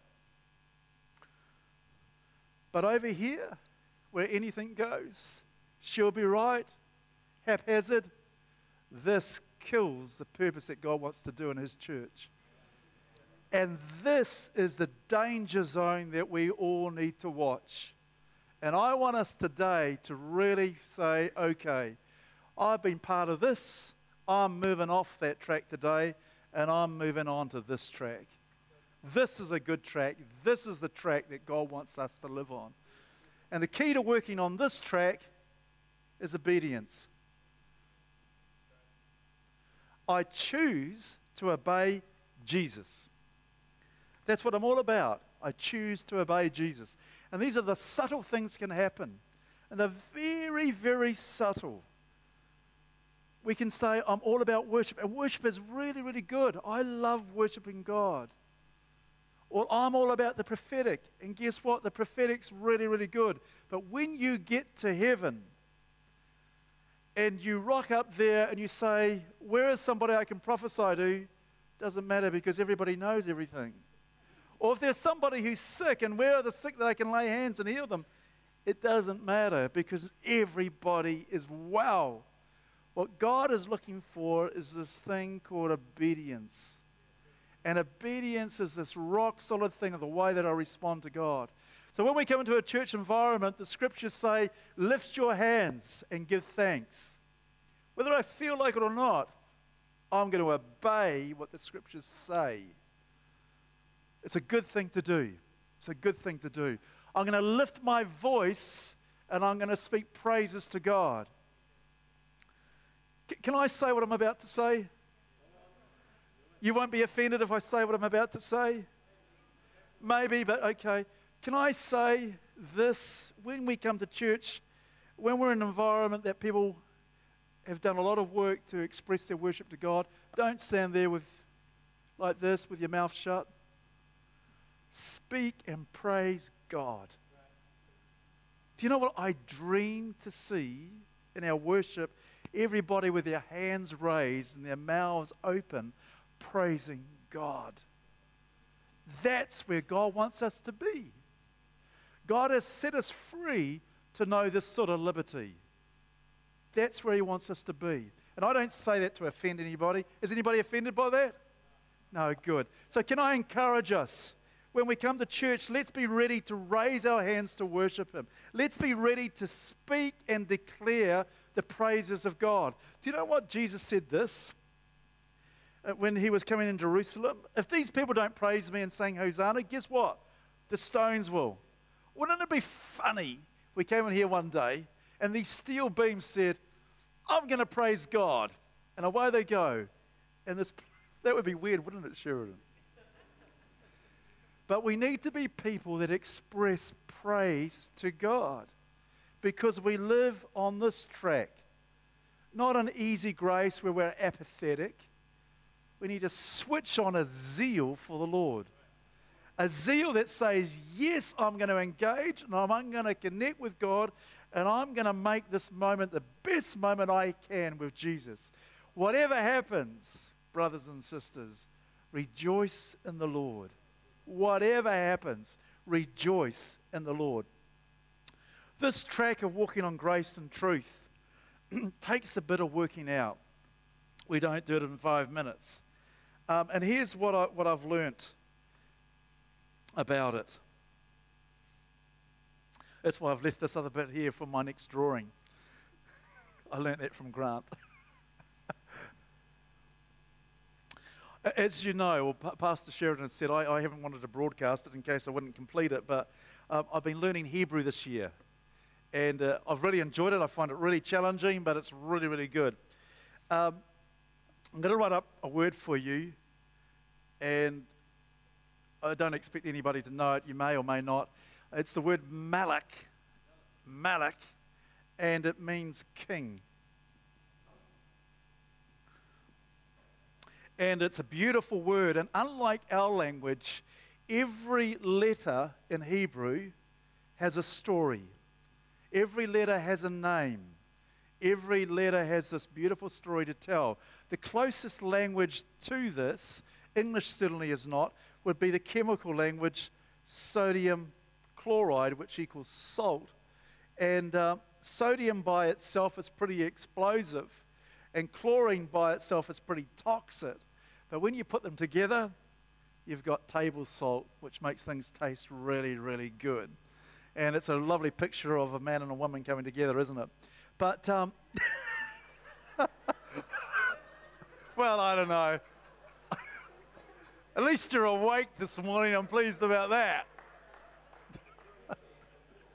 But over here, where anything goes, she'll be right, haphazard. This kills the purpose that God wants to do in His church. And this is the danger zone that we all need to watch. And I want us today to really say, okay, I've been part of this. I'm moving off that track today, and I'm moving on to this track. This is a good track. This is the track that God wants us to live on. And the key to working on this track is obedience. I choose to obey Jesus. That's what I'm all about. I choose to obey Jesus. And these are the subtle things can happen. And they're very, very subtle. We can say, I'm all about worship. And worship is really, really good. I love worshiping God. Or I'm all about the prophetic. And guess what? The prophetic's really, really good. But when you get to heaven, and you rock up there and you say, Where is somebody I can prophesy to? Doesn't matter because everybody knows everything. Or if there's somebody who's sick and where are the sick that I can lay hands and heal them? It doesn't matter because everybody is well. What God is looking for is this thing called obedience. And obedience is this rock solid thing of the way that I respond to God. So when we come into a church environment, the scriptures say, lift your hands and give thanks. Whether I feel like it or not, I'm going to obey what the scriptures say. It's a good thing to do. It's a good thing to do. I'm going to lift my voice and I'm going to speak praises to God. C- can I say what I'm about to say? You won't be offended if I say what I'm about to say? Maybe, but okay. Can I say this? When we come to church, when we're in an environment that people have done a lot of work to express their worship to God, don't stand there with like this with your mouth shut. Speak and praise God. Do you know what I dream to see in our worship? Everybody with their hands raised and their mouths open, praising God. That's where God wants us to be. God has set us free to know this sort of liberty. That's where He wants us to be. And I don't say that to offend anybody. Is anybody offended by that? No, good. So, can I encourage us? When we come to church, let's be ready to raise our hands to worship Him. Let's be ready to speak and declare the praises of God. Do you know what Jesus said this? Uh, when he was coming in Jerusalem, if these people don't praise me and sing Hosanna, guess what? The stones will. Wouldn't it be funny if we came in here one day and these steel beams said, I'm going to praise God. And away they go. And this, that would be weird, wouldn't it, Sheridan? But we need to be people that express praise to God because we live on this track. Not an easy grace where we're apathetic. We need to switch on a zeal for the Lord. A zeal that says, Yes, I'm going to engage and I'm going to connect with God and I'm going to make this moment the best moment I can with Jesus. Whatever happens, brothers and sisters, rejoice in the Lord. Whatever happens, rejoice in the Lord. This track of walking on grace and truth takes a bit of working out. We don't do it in five minutes. Um, and here's what, I, what I've learnt about it. That's why I've left this other bit here for my next drawing. I learnt that from Grant. As you know, well, Pastor Sheridan said, I, I, haven't wanted to broadcast it in case I wouldn't complete it, but um, I've been learning Hebrew this year. And uh, I've really enjoyed it. I find it really challenging, but it's really, really good. Um, I'm going to write up a word for you, and I don't expect anybody to know it. You may or may not. It's the word Malak. Malak, and it means king. And it's a beautiful word. And unlike our language, every letter in Hebrew has a story. Every letter has a name. Every letter has this beautiful story to tell. The closest language to this, English certainly is not, would be the chemical language sodium chloride, which equals salt. And uh, sodium by itself is pretty explosive, and chlorine by itself is pretty toxic. But when you put them together, you've got table salt, which makes things taste really, really good. And it's a lovely picture of a man and a woman coming together, isn't it? But, um, well, I don't know. At least you're awake this morning. I'm pleased about that.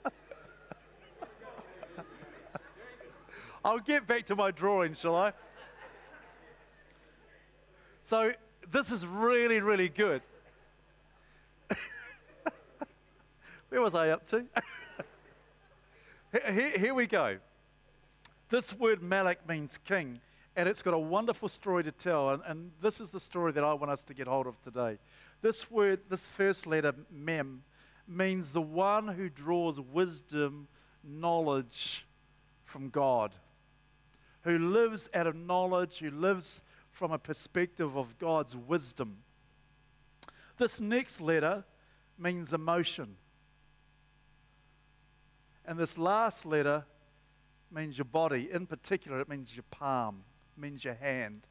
I'll get back to my drawing, shall I? So, this is really, really good. Where was I up to? here, here we go. This word Malak means king, and it's got a wonderful story to tell. And, and this is the story that I want us to get hold of today. This word, this first letter, mem, means the one who draws wisdom, knowledge from God who lives out of knowledge, who lives from a perspective of God's wisdom. This next letter means emotion. And this last letter means your body. In particular, it means your palm, means your hand.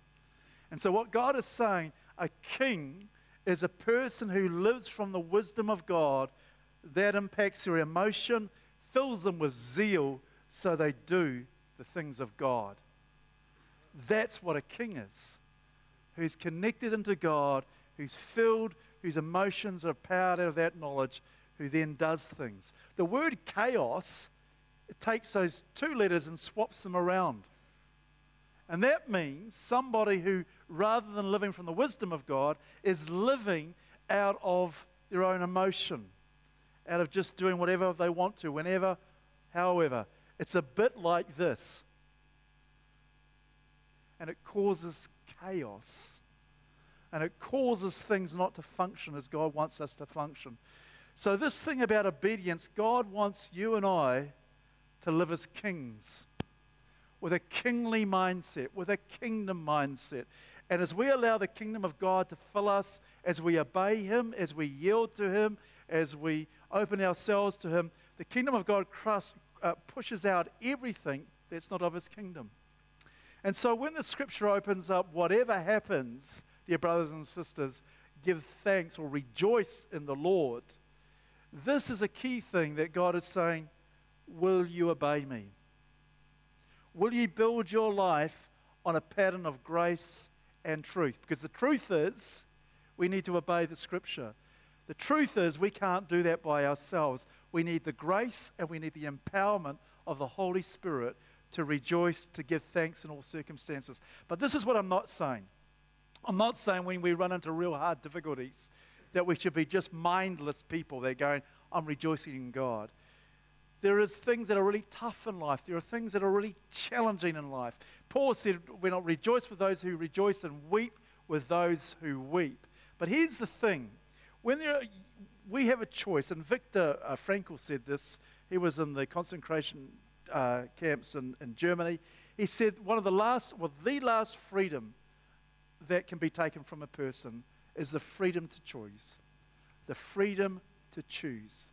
And so, what God is saying, a king is a person who lives from the wisdom of God that impacts their emotion, fills them with zeal, so they do the things of God. That's what a king is who's connected into God, who's filled, whose emotions are powered out of that knowledge, who then does things. The word chaos it takes those two letters and swaps them around. And that means somebody who, rather than living from the wisdom of God, is living out of their own emotion, out of just doing whatever they want to, whenever, however. It's a bit like this. And it causes chaos. And it causes things not to function as God wants us to function. So, this thing about obedience, God wants you and I to live as kings with a kingly mindset, with a kingdom mindset. And as we allow the kingdom of God to fill us, as we obey Him, as we yield to Him, as we open ourselves to Him, the kingdom of God crust, uh, pushes out everything that's not of His kingdom. And so when the scripture opens up, whatever happens, dear brothers and sisters, give thanks or rejoice in the Lord. This is a key thing that God is saying Will you obey me? Will you build your life on a pattern of grace and truth? Because the truth is, we need to obey the scripture. The truth is, we can't do that by ourselves. We need the grace and we need the empowerment of the Holy Spirit to rejoice, to give thanks in all circumstances. But this is what I'm not saying. I'm not saying when we run into real hard difficulties that we should be just mindless people. They're going, I'm rejoicing in God. There is things that are really tough in life. There are things that are really challenging in life. Paul said, "We not rejoice with those who rejoice and weep with those who weep." But here's the thing: when there, we have a choice, and Viktor uh, Frankl said this. He was in the concentration uh, camps in, in Germany. He said one of the last, well, the last freedom that can be taken from a person is the freedom to choose, the freedom to choose.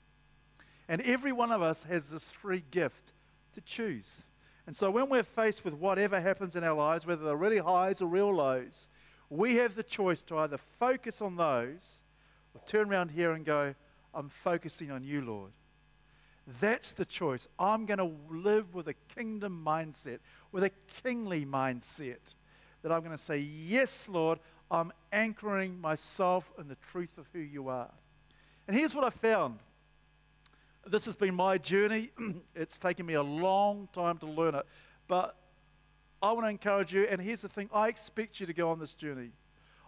And every one of us has this free gift to choose. And so when we're faced with whatever happens in our lives, whether they're really highs or real lows, we have the choice to either focus on those or turn around here and go, I'm focusing on you, Lord. That's the choice. I'm going to live with a kingdom mindset, with a kingly mindset, that I'm going to say, Yes, Lord, I'm anchoring myself in the truth of who you are. And here's what I found this has been my journey. it's taken me a long time to learn it. But I want to encourage you, and here's the thing I expect you to go on this journey.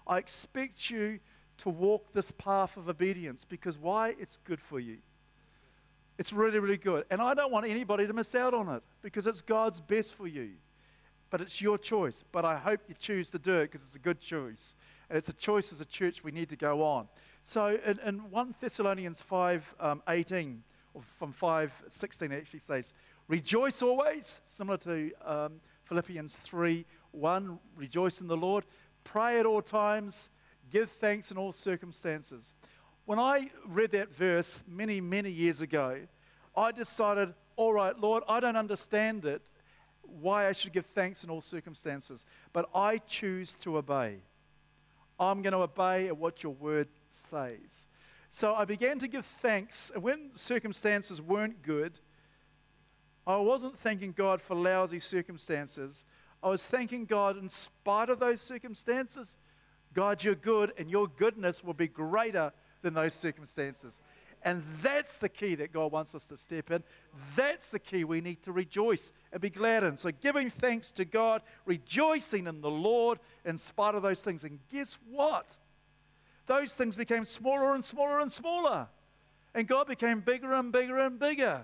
I expect you to walk this path of obedience because why? It's good for you. It's really, really good. And I don't want anybody to miss out on it because it's God's best for you. But it's your choice. But I hope you choose to do it because it's a good choice. And it's a choice as a church we need to go on. So in, in 1 Thessalonians 5 um, 18, or from 5 16, it actually says, Rejoice always, similar to um, Philippians 3 1, rejoice in the Lord. Pray at all times, give thanks in all circumstances. When I read that verse many, many years ago, I decided, all right, Lord, I don't understand it, why I should give thanks in all circumstances, but I choose to obey. I'm going to obey at what your word says. So I began to give thanks. And when circumstances weren't good, I wasn't thanking God for lousy circumstances. I was thanking God in spite of those circumstances. God, you're good, and your goodness will be greater than those circumstances. And that's the key that God wants us to step in. That's the key we need to rejoice and be glad in. So, giving thanks to God, rejoicing in the Lord in spite of those things. And guess what? Those things became smaller and smaller and smaller. And God became bigger and bigger and bigger.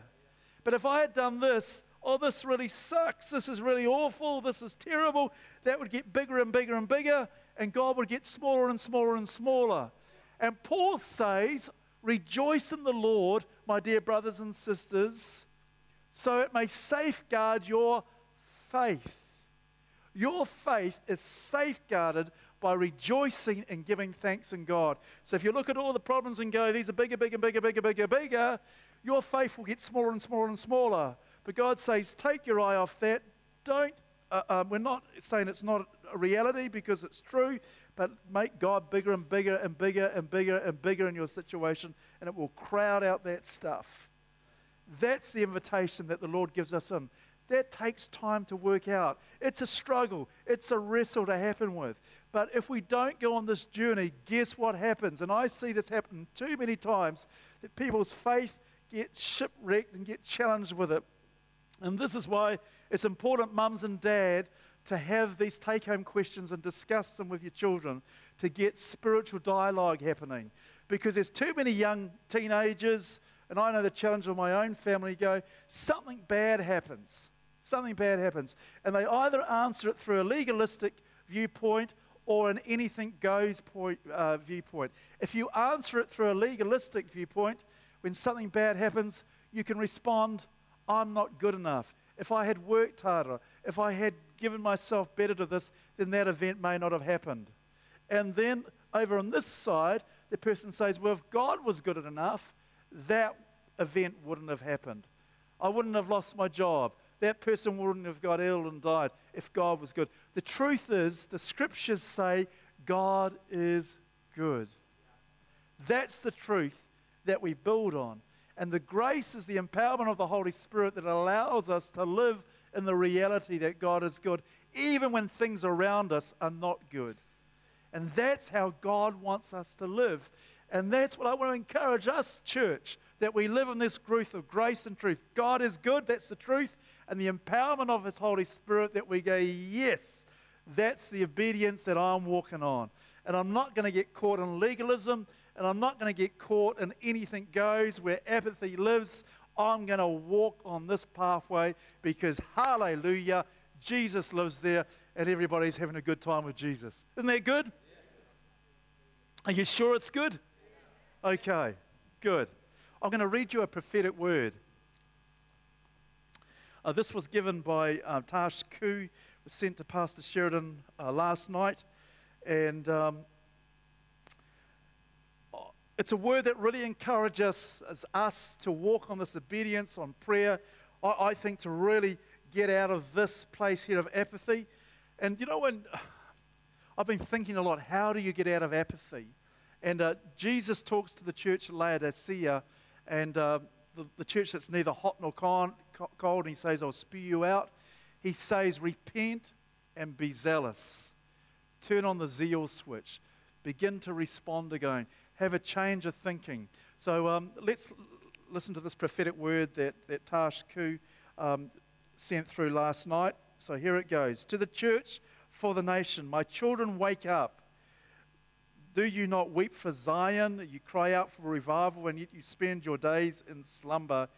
But if I had done this, oh, this really sucks. This is really awful. This is terrible. That would get bigger and bigger and bigger. And God would get smaller and smaller and smaller. And Paul says, Rejoice in the Lord, my dear brothers and sisters, so it may safeguard your faith. Your faith is safeguarded by rejoicing and giving thanks in God. So if you look at all the problems and go, these are bigger, bigger, bigger, bigger, bigger, bigger, your faith will get smaller and smaller and smaller. But God says, take your eye off that. Don't, uh, um, we're not saying it's not a reality because it's true, but make God bigger and bigger and bigger and bigger and bigger in your situation, and it will crowd out that stuff. That's the invitation that the Lord gives us in. That takes time to work out. It's a struggle, it's a wrestle to happen with. But if we don't go on this journey, guess what happens? And I see this happen too many times that people's faith gets shipwrecked and get challenged with it. And this is why it's important, mums and dad, to have these take home questions and discuss them with your children to get spiritual dialogue happening. Because there's too many young teenagers, and I know the challenge of my own family go, something bad happens. Something bad happens. And they either answer it through a legalistic viewpoint or an anything goes point, uh, viewpoint. If you answer it through a legalistic viewpoint, when something bad happens, you can respond, I'm not good enough. If I had worked harder, if I had given myself better to this, then that event may not have happened. And then over on this side, the person says, Well, if God was good enough, that event wouldn't have happened. I wouldn't have lost my job. That person wouldn't have got ill and died if God was good. The truth is, the scriptures say God is good. That's the truth that we build on. And the grace is the empowerment of the Holy Spirit that allows us to live in the reality that God is good, even when things around us are not good. And that's how God wants us to live. And that's what I want to encourage us, church, that we live in this growth of grace and truth. God is good, that's the truth. And the empowerment of His Holy Spirit that we go, yes, that's the obedience that I'm walking on. And I'm not going to get caught in legalism, and I'm not going to get caught in anything goes where apathy lives. I'm going to walk on this pathway because, hallelujah, Jesus lives there and everybody's having a good time with Jesus. Isn't that good? Are you sure it's good? Okay, good. I'm going to read you a prophetic word. Uh, this was given by um, Tash Ku, was sent to Pastor Sheridan uh, last night. And um, it's a word that really encourages us, us to walk on this obedience, on prayer. I, I, think to really get out of this place here of apathy. And you know, when I've been thinking a lot, how do you get out of apathy? And uh, Jesus talks to the church at Laodicea, and uh, the, the, church that's neither hot nor cold, and he says, I'll spew you out. He says, Repent and be zealous. Turn on the zeal switch. Begin to respond again have a change of thinking. So um, let's listen to this prophetic word that, that Tash Ku um, sent through last night. So here it goes To the church for the nation, my children, wake up. Do you not weep for Zion? You cry out for revival, and yet you spend your days in slumber.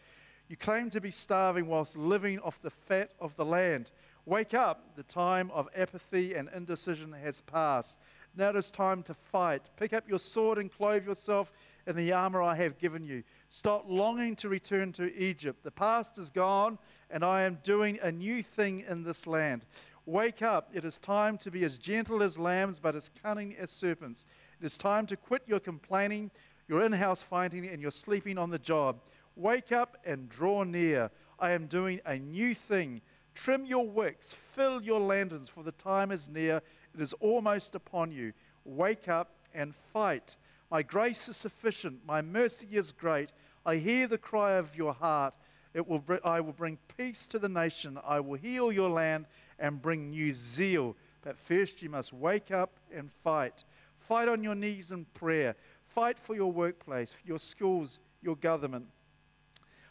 You claim to be starving whilst living off the fat of the land. Wake up, the time of apathy and indecision has passed. Now it is time to fight. Pick up your sword and clothe yourself in the armor I have given you. Stop longing to return to Egypt. The past is gone, and I am doing a new thing in this land. Wake up. It is time to be as gentle as lambs, but as cunning as serpents. It is time to quit your complaining, your in house fighting, and your sleeping on the job. Wake up and draw near. I am doing a new thing. Trim your wicks, fill your lanterns, for the time is near. It is almost upon you. Wake up and fight. My grace is sufficient. My mercy is great. I hear the cry of your heart. It will br- I will bring peace to the nation. I will heal your land and bring new zeal. But first, you must wake up and fight. Fight on your knees in prayer. Fight for your workplace, your schools, your government.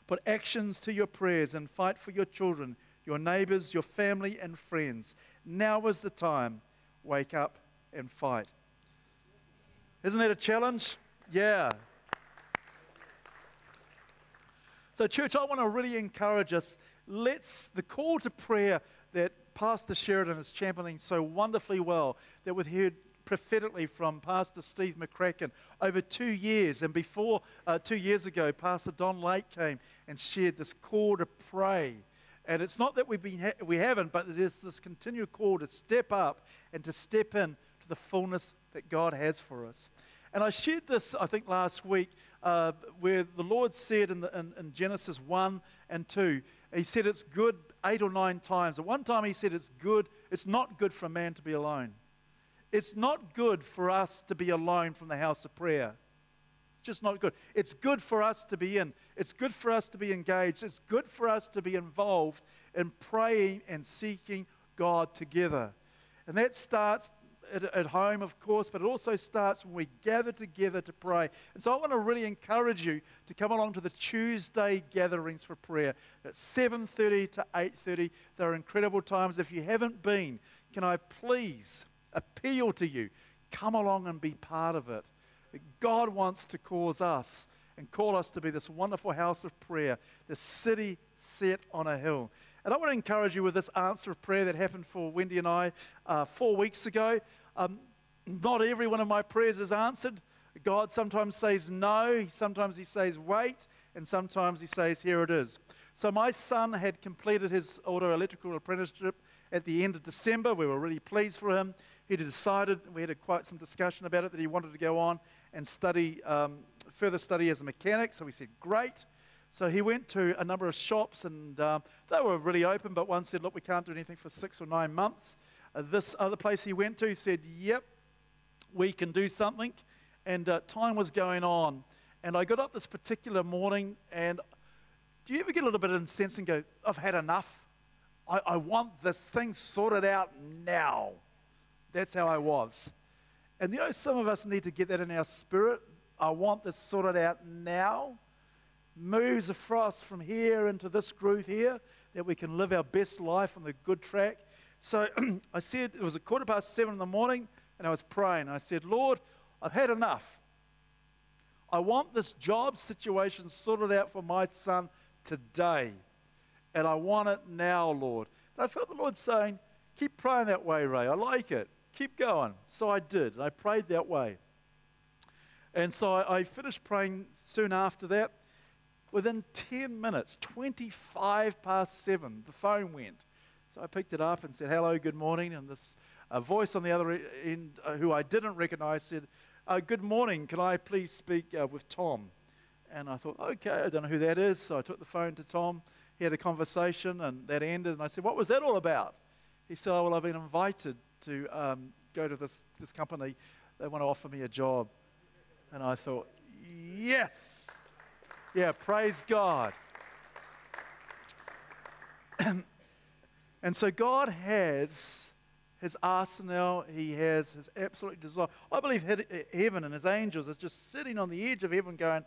Put actions to your prayers and fight for your children, your neighbors, your family, and friends. Now is the time. Wake up and fight. Isn't that a challenge? Yeah. So, church, I want to really encourage us. Let's, the call to prayer that Pastor Sheridan is championing so wonderfully well, that we've heard prophetically from Pastor Steve McCracken over two years. And before uh, two years ago, Pastor Don Lake came and shared this call to pray. And it's not that we've been ha- we haven't, but there's this continual call to step up and to step in to the fullness that God has for us. And I shared this, I think, last week, uh, where the Lord said in, the, in, in Genesis 1 and 2, He said it's good eight or nine times. At one time, He said it's good, it's not good for a man to be alone. It's not good for us to be alone from the house of prayer. Just not good. It's good for us to be in. It's good for us to be engaged. It's good for us to be involved in praying and seeking God together. And that starts at, at, home, of course, but it also starts when we gather together to pray. And so I want to really encourage you to come along to the Tuesday gatherings for prayer at 7:30 to 8:30. They're incredible times. If you haven't been, can I please appeal to you? Come along and be part of it. God wants to cause us and call us to be this wonderful house of prayer, the city set on a hill. And I want to encourage you with this answer of prayer that happened for Wendy and I uh, four weeks ago. Um, not every one of my prayers is answered. God sometimes says no, sometimes He says wait, and sometimes He says here it is. So my son had completed his auto electrical apprenticeship at the end of December. We were really pleased for him. He decided, we had quite some discussion about it, that he wanted to go on and study, um, further study as a mechanic. So we said, great. So he went to a number of shops and uh, they were really open, but one said, Look, we can't do anything for six or nine months. Uh, this other place he went to said, Yep, we can do something. And uh, time was going on. And I got up this particular morning and do you ever get a little bit incensed and go, I've had enough? I, I want this thing sorted out now. That's how I was. And you know, some of us need to get that in our spirit. I want this sorted out now moves across from here into this groove here, that we can live our best life on the good track. So I said, it was a quarter past seven in the morning, and I was praying. I said, Lord, I've had enough. I want this job situation sorted out for my son today. And I want it now, Lord. And I felt the Lord saying, Keep praying that way, Ray. I like it. Keep going. So I did. I prayed that way. And so I, I finished praying soon after that. Within 10 minutes, 25 past 7, the phone went. So I picked it up and said, Hello, good morning. And this uh, voice on the other end, uh, who I didn't recognize, said, uh, Good morning. Can I please speak uh, with Tom? And I thought, Okay, I don't know who that is. So I took the phone to Tom. He had a conversation, and that ended. And I said, What was that all about? He said, Oh, well, I've been invited to um, go to this, this company. They want to offer me a job. And I thought, Yes. Yeah, praise God. and so God has his arsenal, he has his absolute desire. I believe heaven and his angels is just sitting on the edge of heaven going,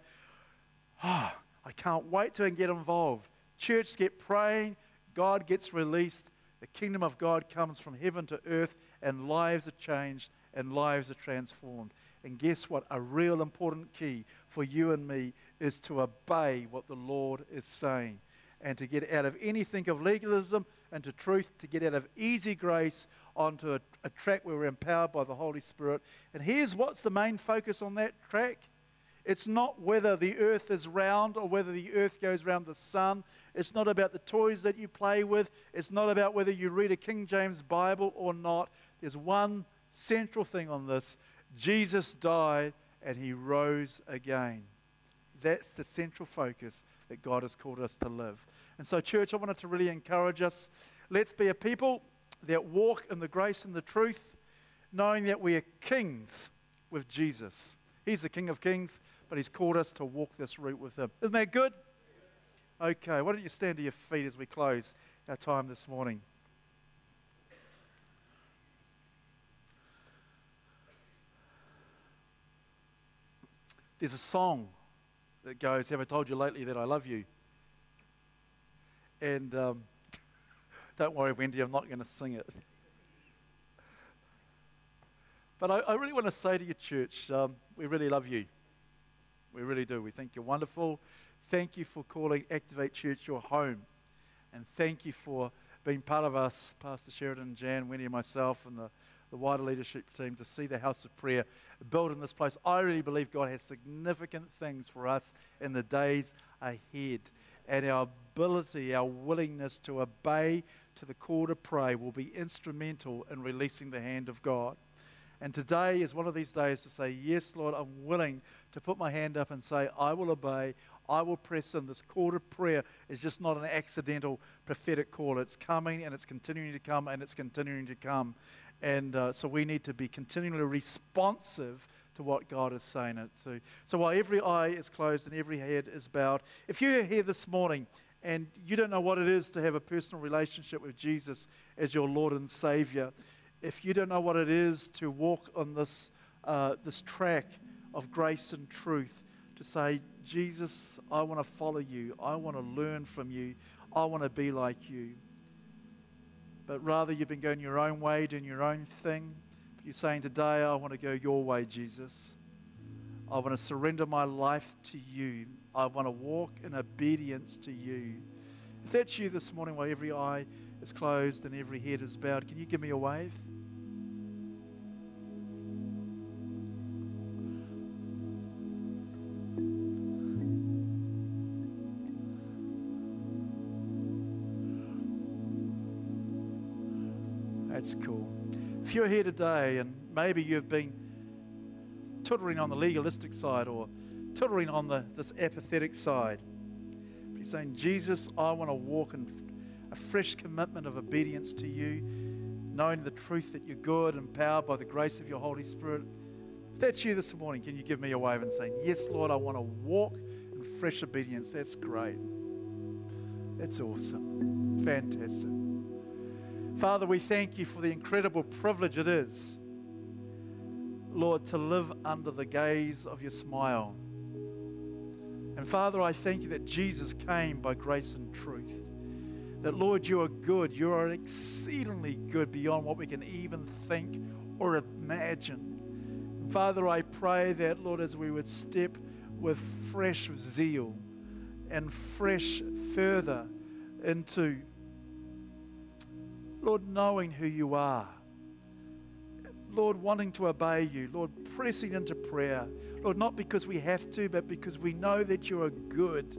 oh, I can't wait to get involved. Church get praying, God gets released, the kingdom of God comes from heaven to earth, and lives are changed and lives are transformed. And guess what? A real important key for you and me is to obey what the Lord is saying. and to get out of anything of legalism and to truth, to get out of easy grace onto a, a track where we're empowered by the Holy Spirit. And here's what's the main focus on that track it's not whether the earth is round or whether the earth goes round the sun. It's not about the toys that you play with. It's not about whether you read a King James Bible or not. There's one central thing on this Jesus died and he rose again. That's the central focus that God has called us to live. And so, church, I wanted to really encourage us. Let's be a people that walk in the grace and the truth, knowing that we are kings with Jesus. He's the King of Kings, but He's called us to walk this route with Him. Isn't that good? Okay, why don't you stand to your feet as we close our time this morning? There's a song that goes, Have I told you lately that I love you? And um, don't worry, Wendy, I'm not going to sing it. But I, I, really want to say to your church, um, we really love you. We really do. We think you're wonderful. Thank you for calling Activate Church your home. And thank you for being part of us, Pastor Sheridan, Jan, Winnie, and myself, and the, the wider leadership team to see the house of prayer built in this place. I really believe God has significant things for us in the days ahead. And our ability, our willingness to obey to the call to pray will be instrumental in releasing the hand of God. And today is one of these days to say, Yes, Lord, I'm willing to put my hand up and say, I will obey, I will press in. This call to prayer is just not an accidental prophetic call. It's coming and it's continuing to come and it's continuing to come. And uh, so we need to be continually responsive to what God is saying it to. So while every eye is closed and every head is bowed, if you're here this morning and you don't know what it is to have a personal relationship with Jesus as your Lord and Savior, if you don't know what it is to walk on this, uh, this track of grace and truth, to say, Jesus, I want to follow you, I want to learn from you, I want to be like you. But rather, you've been going your own way, doing your own thing. But You're saying, Today, I want to go your way, Jesus. I want to surrender my life to you. I want to walk in obedience to you. If that's you this morning, while every eye is closed and every head is bowed, can you give me a wave? That's cool. If you're here today and maybe you've been tuttering on the legalistic side or tuttering on the, this apathetic side, but you're saying, Jesus, I want to walk in a fresh commitment of obedience to you, knowing the truth that you're good, empowered by the grace of your Holy Spirit. If that's you this morning, can you give me a wave and say, Yes, Lord, I want to walk in fresh obedience? That's great. That's awesome. Fantastic. Father, we thank you for the incredible privilege it is, Lord, to live under the gaze of your smile. And Father, I thank you that Jesus came by grace and truth that, Lord, you are good. You are exceedingly good beyond what we can even think or imagine. Father, I pray that, Lord, as we would step with fresh zeal and fresh further into, Lord, knowing who you are. Lord, wanting to obey you. Lord, pressing into prayer. Lord, not because we have to, but because we know that you are good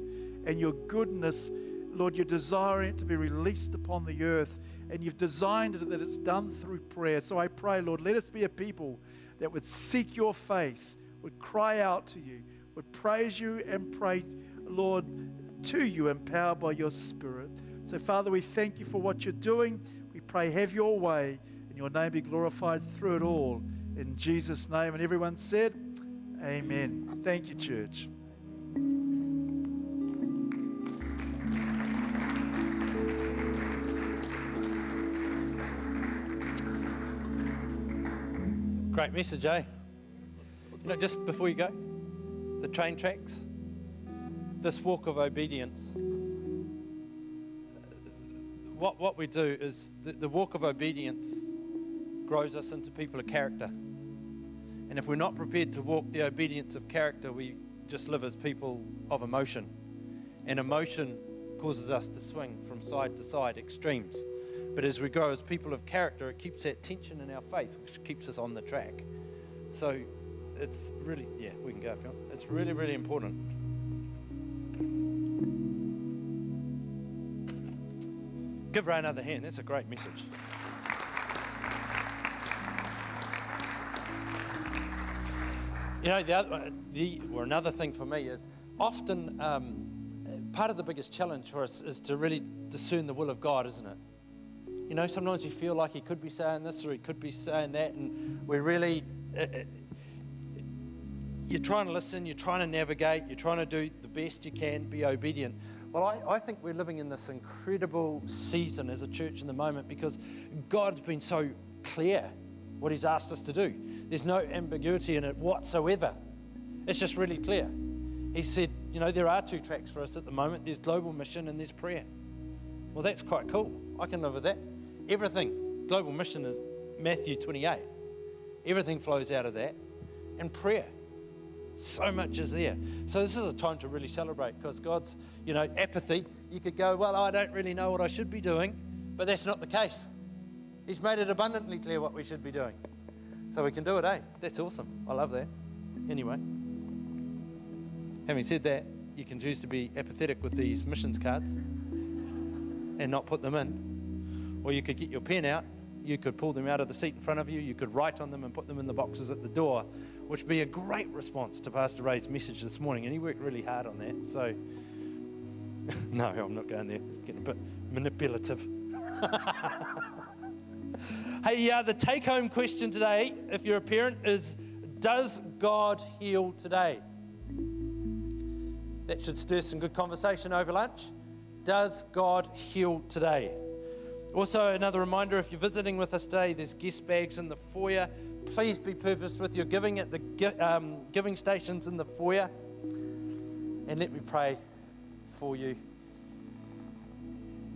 and your goodness Lord, you're desiring it to be released upon the earth, and you've designed it that it's done through prayer. So I pray, Lord, let us be a people that would seek your face, would cry out to you, would praise you and pray, Lord, to you, empowered by your Spirit. So, Father, we thank you for what you're doing. Pray, have your way, and your name be glorified through it all. In Jesus' name. And everyone said, Amen. Thank you, church. Great message, eh? You know, just before you go, the train tracks, this walk of obedience. What, what we do is the, the walk of obedience grows us into people of character. And if we're not prepared to walk the obedience of character, we just live as people of emotion. And emotion causes us to swing from side to side, extremes. But as we grow as people of character, it keeps that tension in our faith, which keeps us on the track. So it's really, yeah, we can go if you want. It's really, really important. Give Ray another hand. That's a great message. You know, the other, the, or another thing for me is often um, part of the biggest challenge for us is to really discern the will of God, isn't it? You know, sometimes you feel like He could be saying this or He could be saying that, and we're really. Uh, uh, you're trying to listen, you're trying to navigate, you're trying to do the best you can, be obedient. Well, I, I think we're living in this incredible season as a church in the moment because God's been so clear what He's asked us to do. There's no ambiguity in it whatsoever. It's just really clear. He said, you know, there are two tracks for us at the moment there's global mission and there's prayer. Well, that's quite cool. I can live with that. Everything, global mission is Matthew 28. Everything flows out of that. And prayer. So much is there. So this is a time to really celebrate because God's, you know, apathy. You could go, well, I don't really know what I should be doing, but that's not the case. He's made it abundantly clear what we should be doing. So we can do it, eh? That's awesome. I love that. Anyway, having said that, you can choose to be apathetic with these missions cards and not put them in. Or you could get your pen out, you could pull them out of the seat in front of you, you could write on them and put them in the boxes at the door, which would be a great response to Pastor Ray's message this morning. And he worked really hard on that. So, no, I'm not going there. It's getting a bit manipulative. Hey, uh, the take home question today, if you're a parent, is Does God heal today? That should stir some good conversation over lunch. Does God heal today? Also, another reminder if you're visiting with us today, there's guest bags in the foyer. Please be purposed with your giving at the um, giving stations in the foyer. And let me pray for you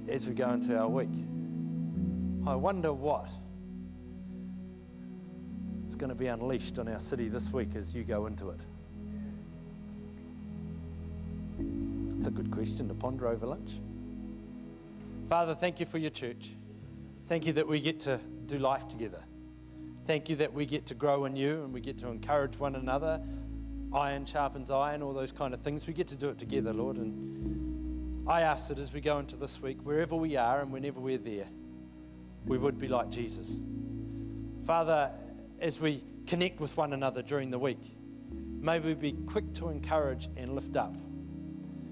as we go into our week. I wonder what is going to be unleashed on our city this week as you go into it? It's a good question to ponder over lunch. Father, thank you for your church. Thank you that we get to do life together. Thank you that we get to grow in you and we get to encourage one another. Iron sharpens iron, all those kind of things. We get to do it together, Lord. And I ask that as we go into this week, wherever we are and whenever we're there, we would be like Jesus. Father, as we connect with one another during the week. May we be quick to encourage and lift up,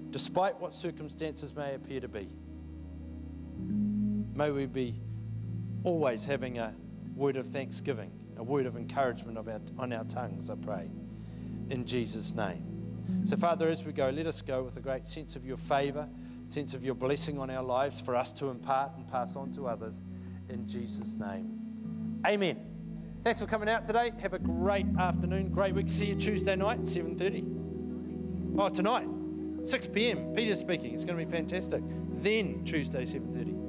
despite what circumstances may appear to be. May we be always having a word of thanksgiving, a word of encouragement our, on our tongues, I pray, in Jesus' name. So, Father, as we go, let us go with a great sense of your favor, sense of your blessing on our lives for us to impart and pass on to others, in Jesus' name. Amen. Thanks for coming out today. Have a great afternoon, great week. See you Tuesday night, 7.30. Oh, tonight, 6 p.m. Peter's speaking. It's going to be fantastic. Then Tuesday, 7.30.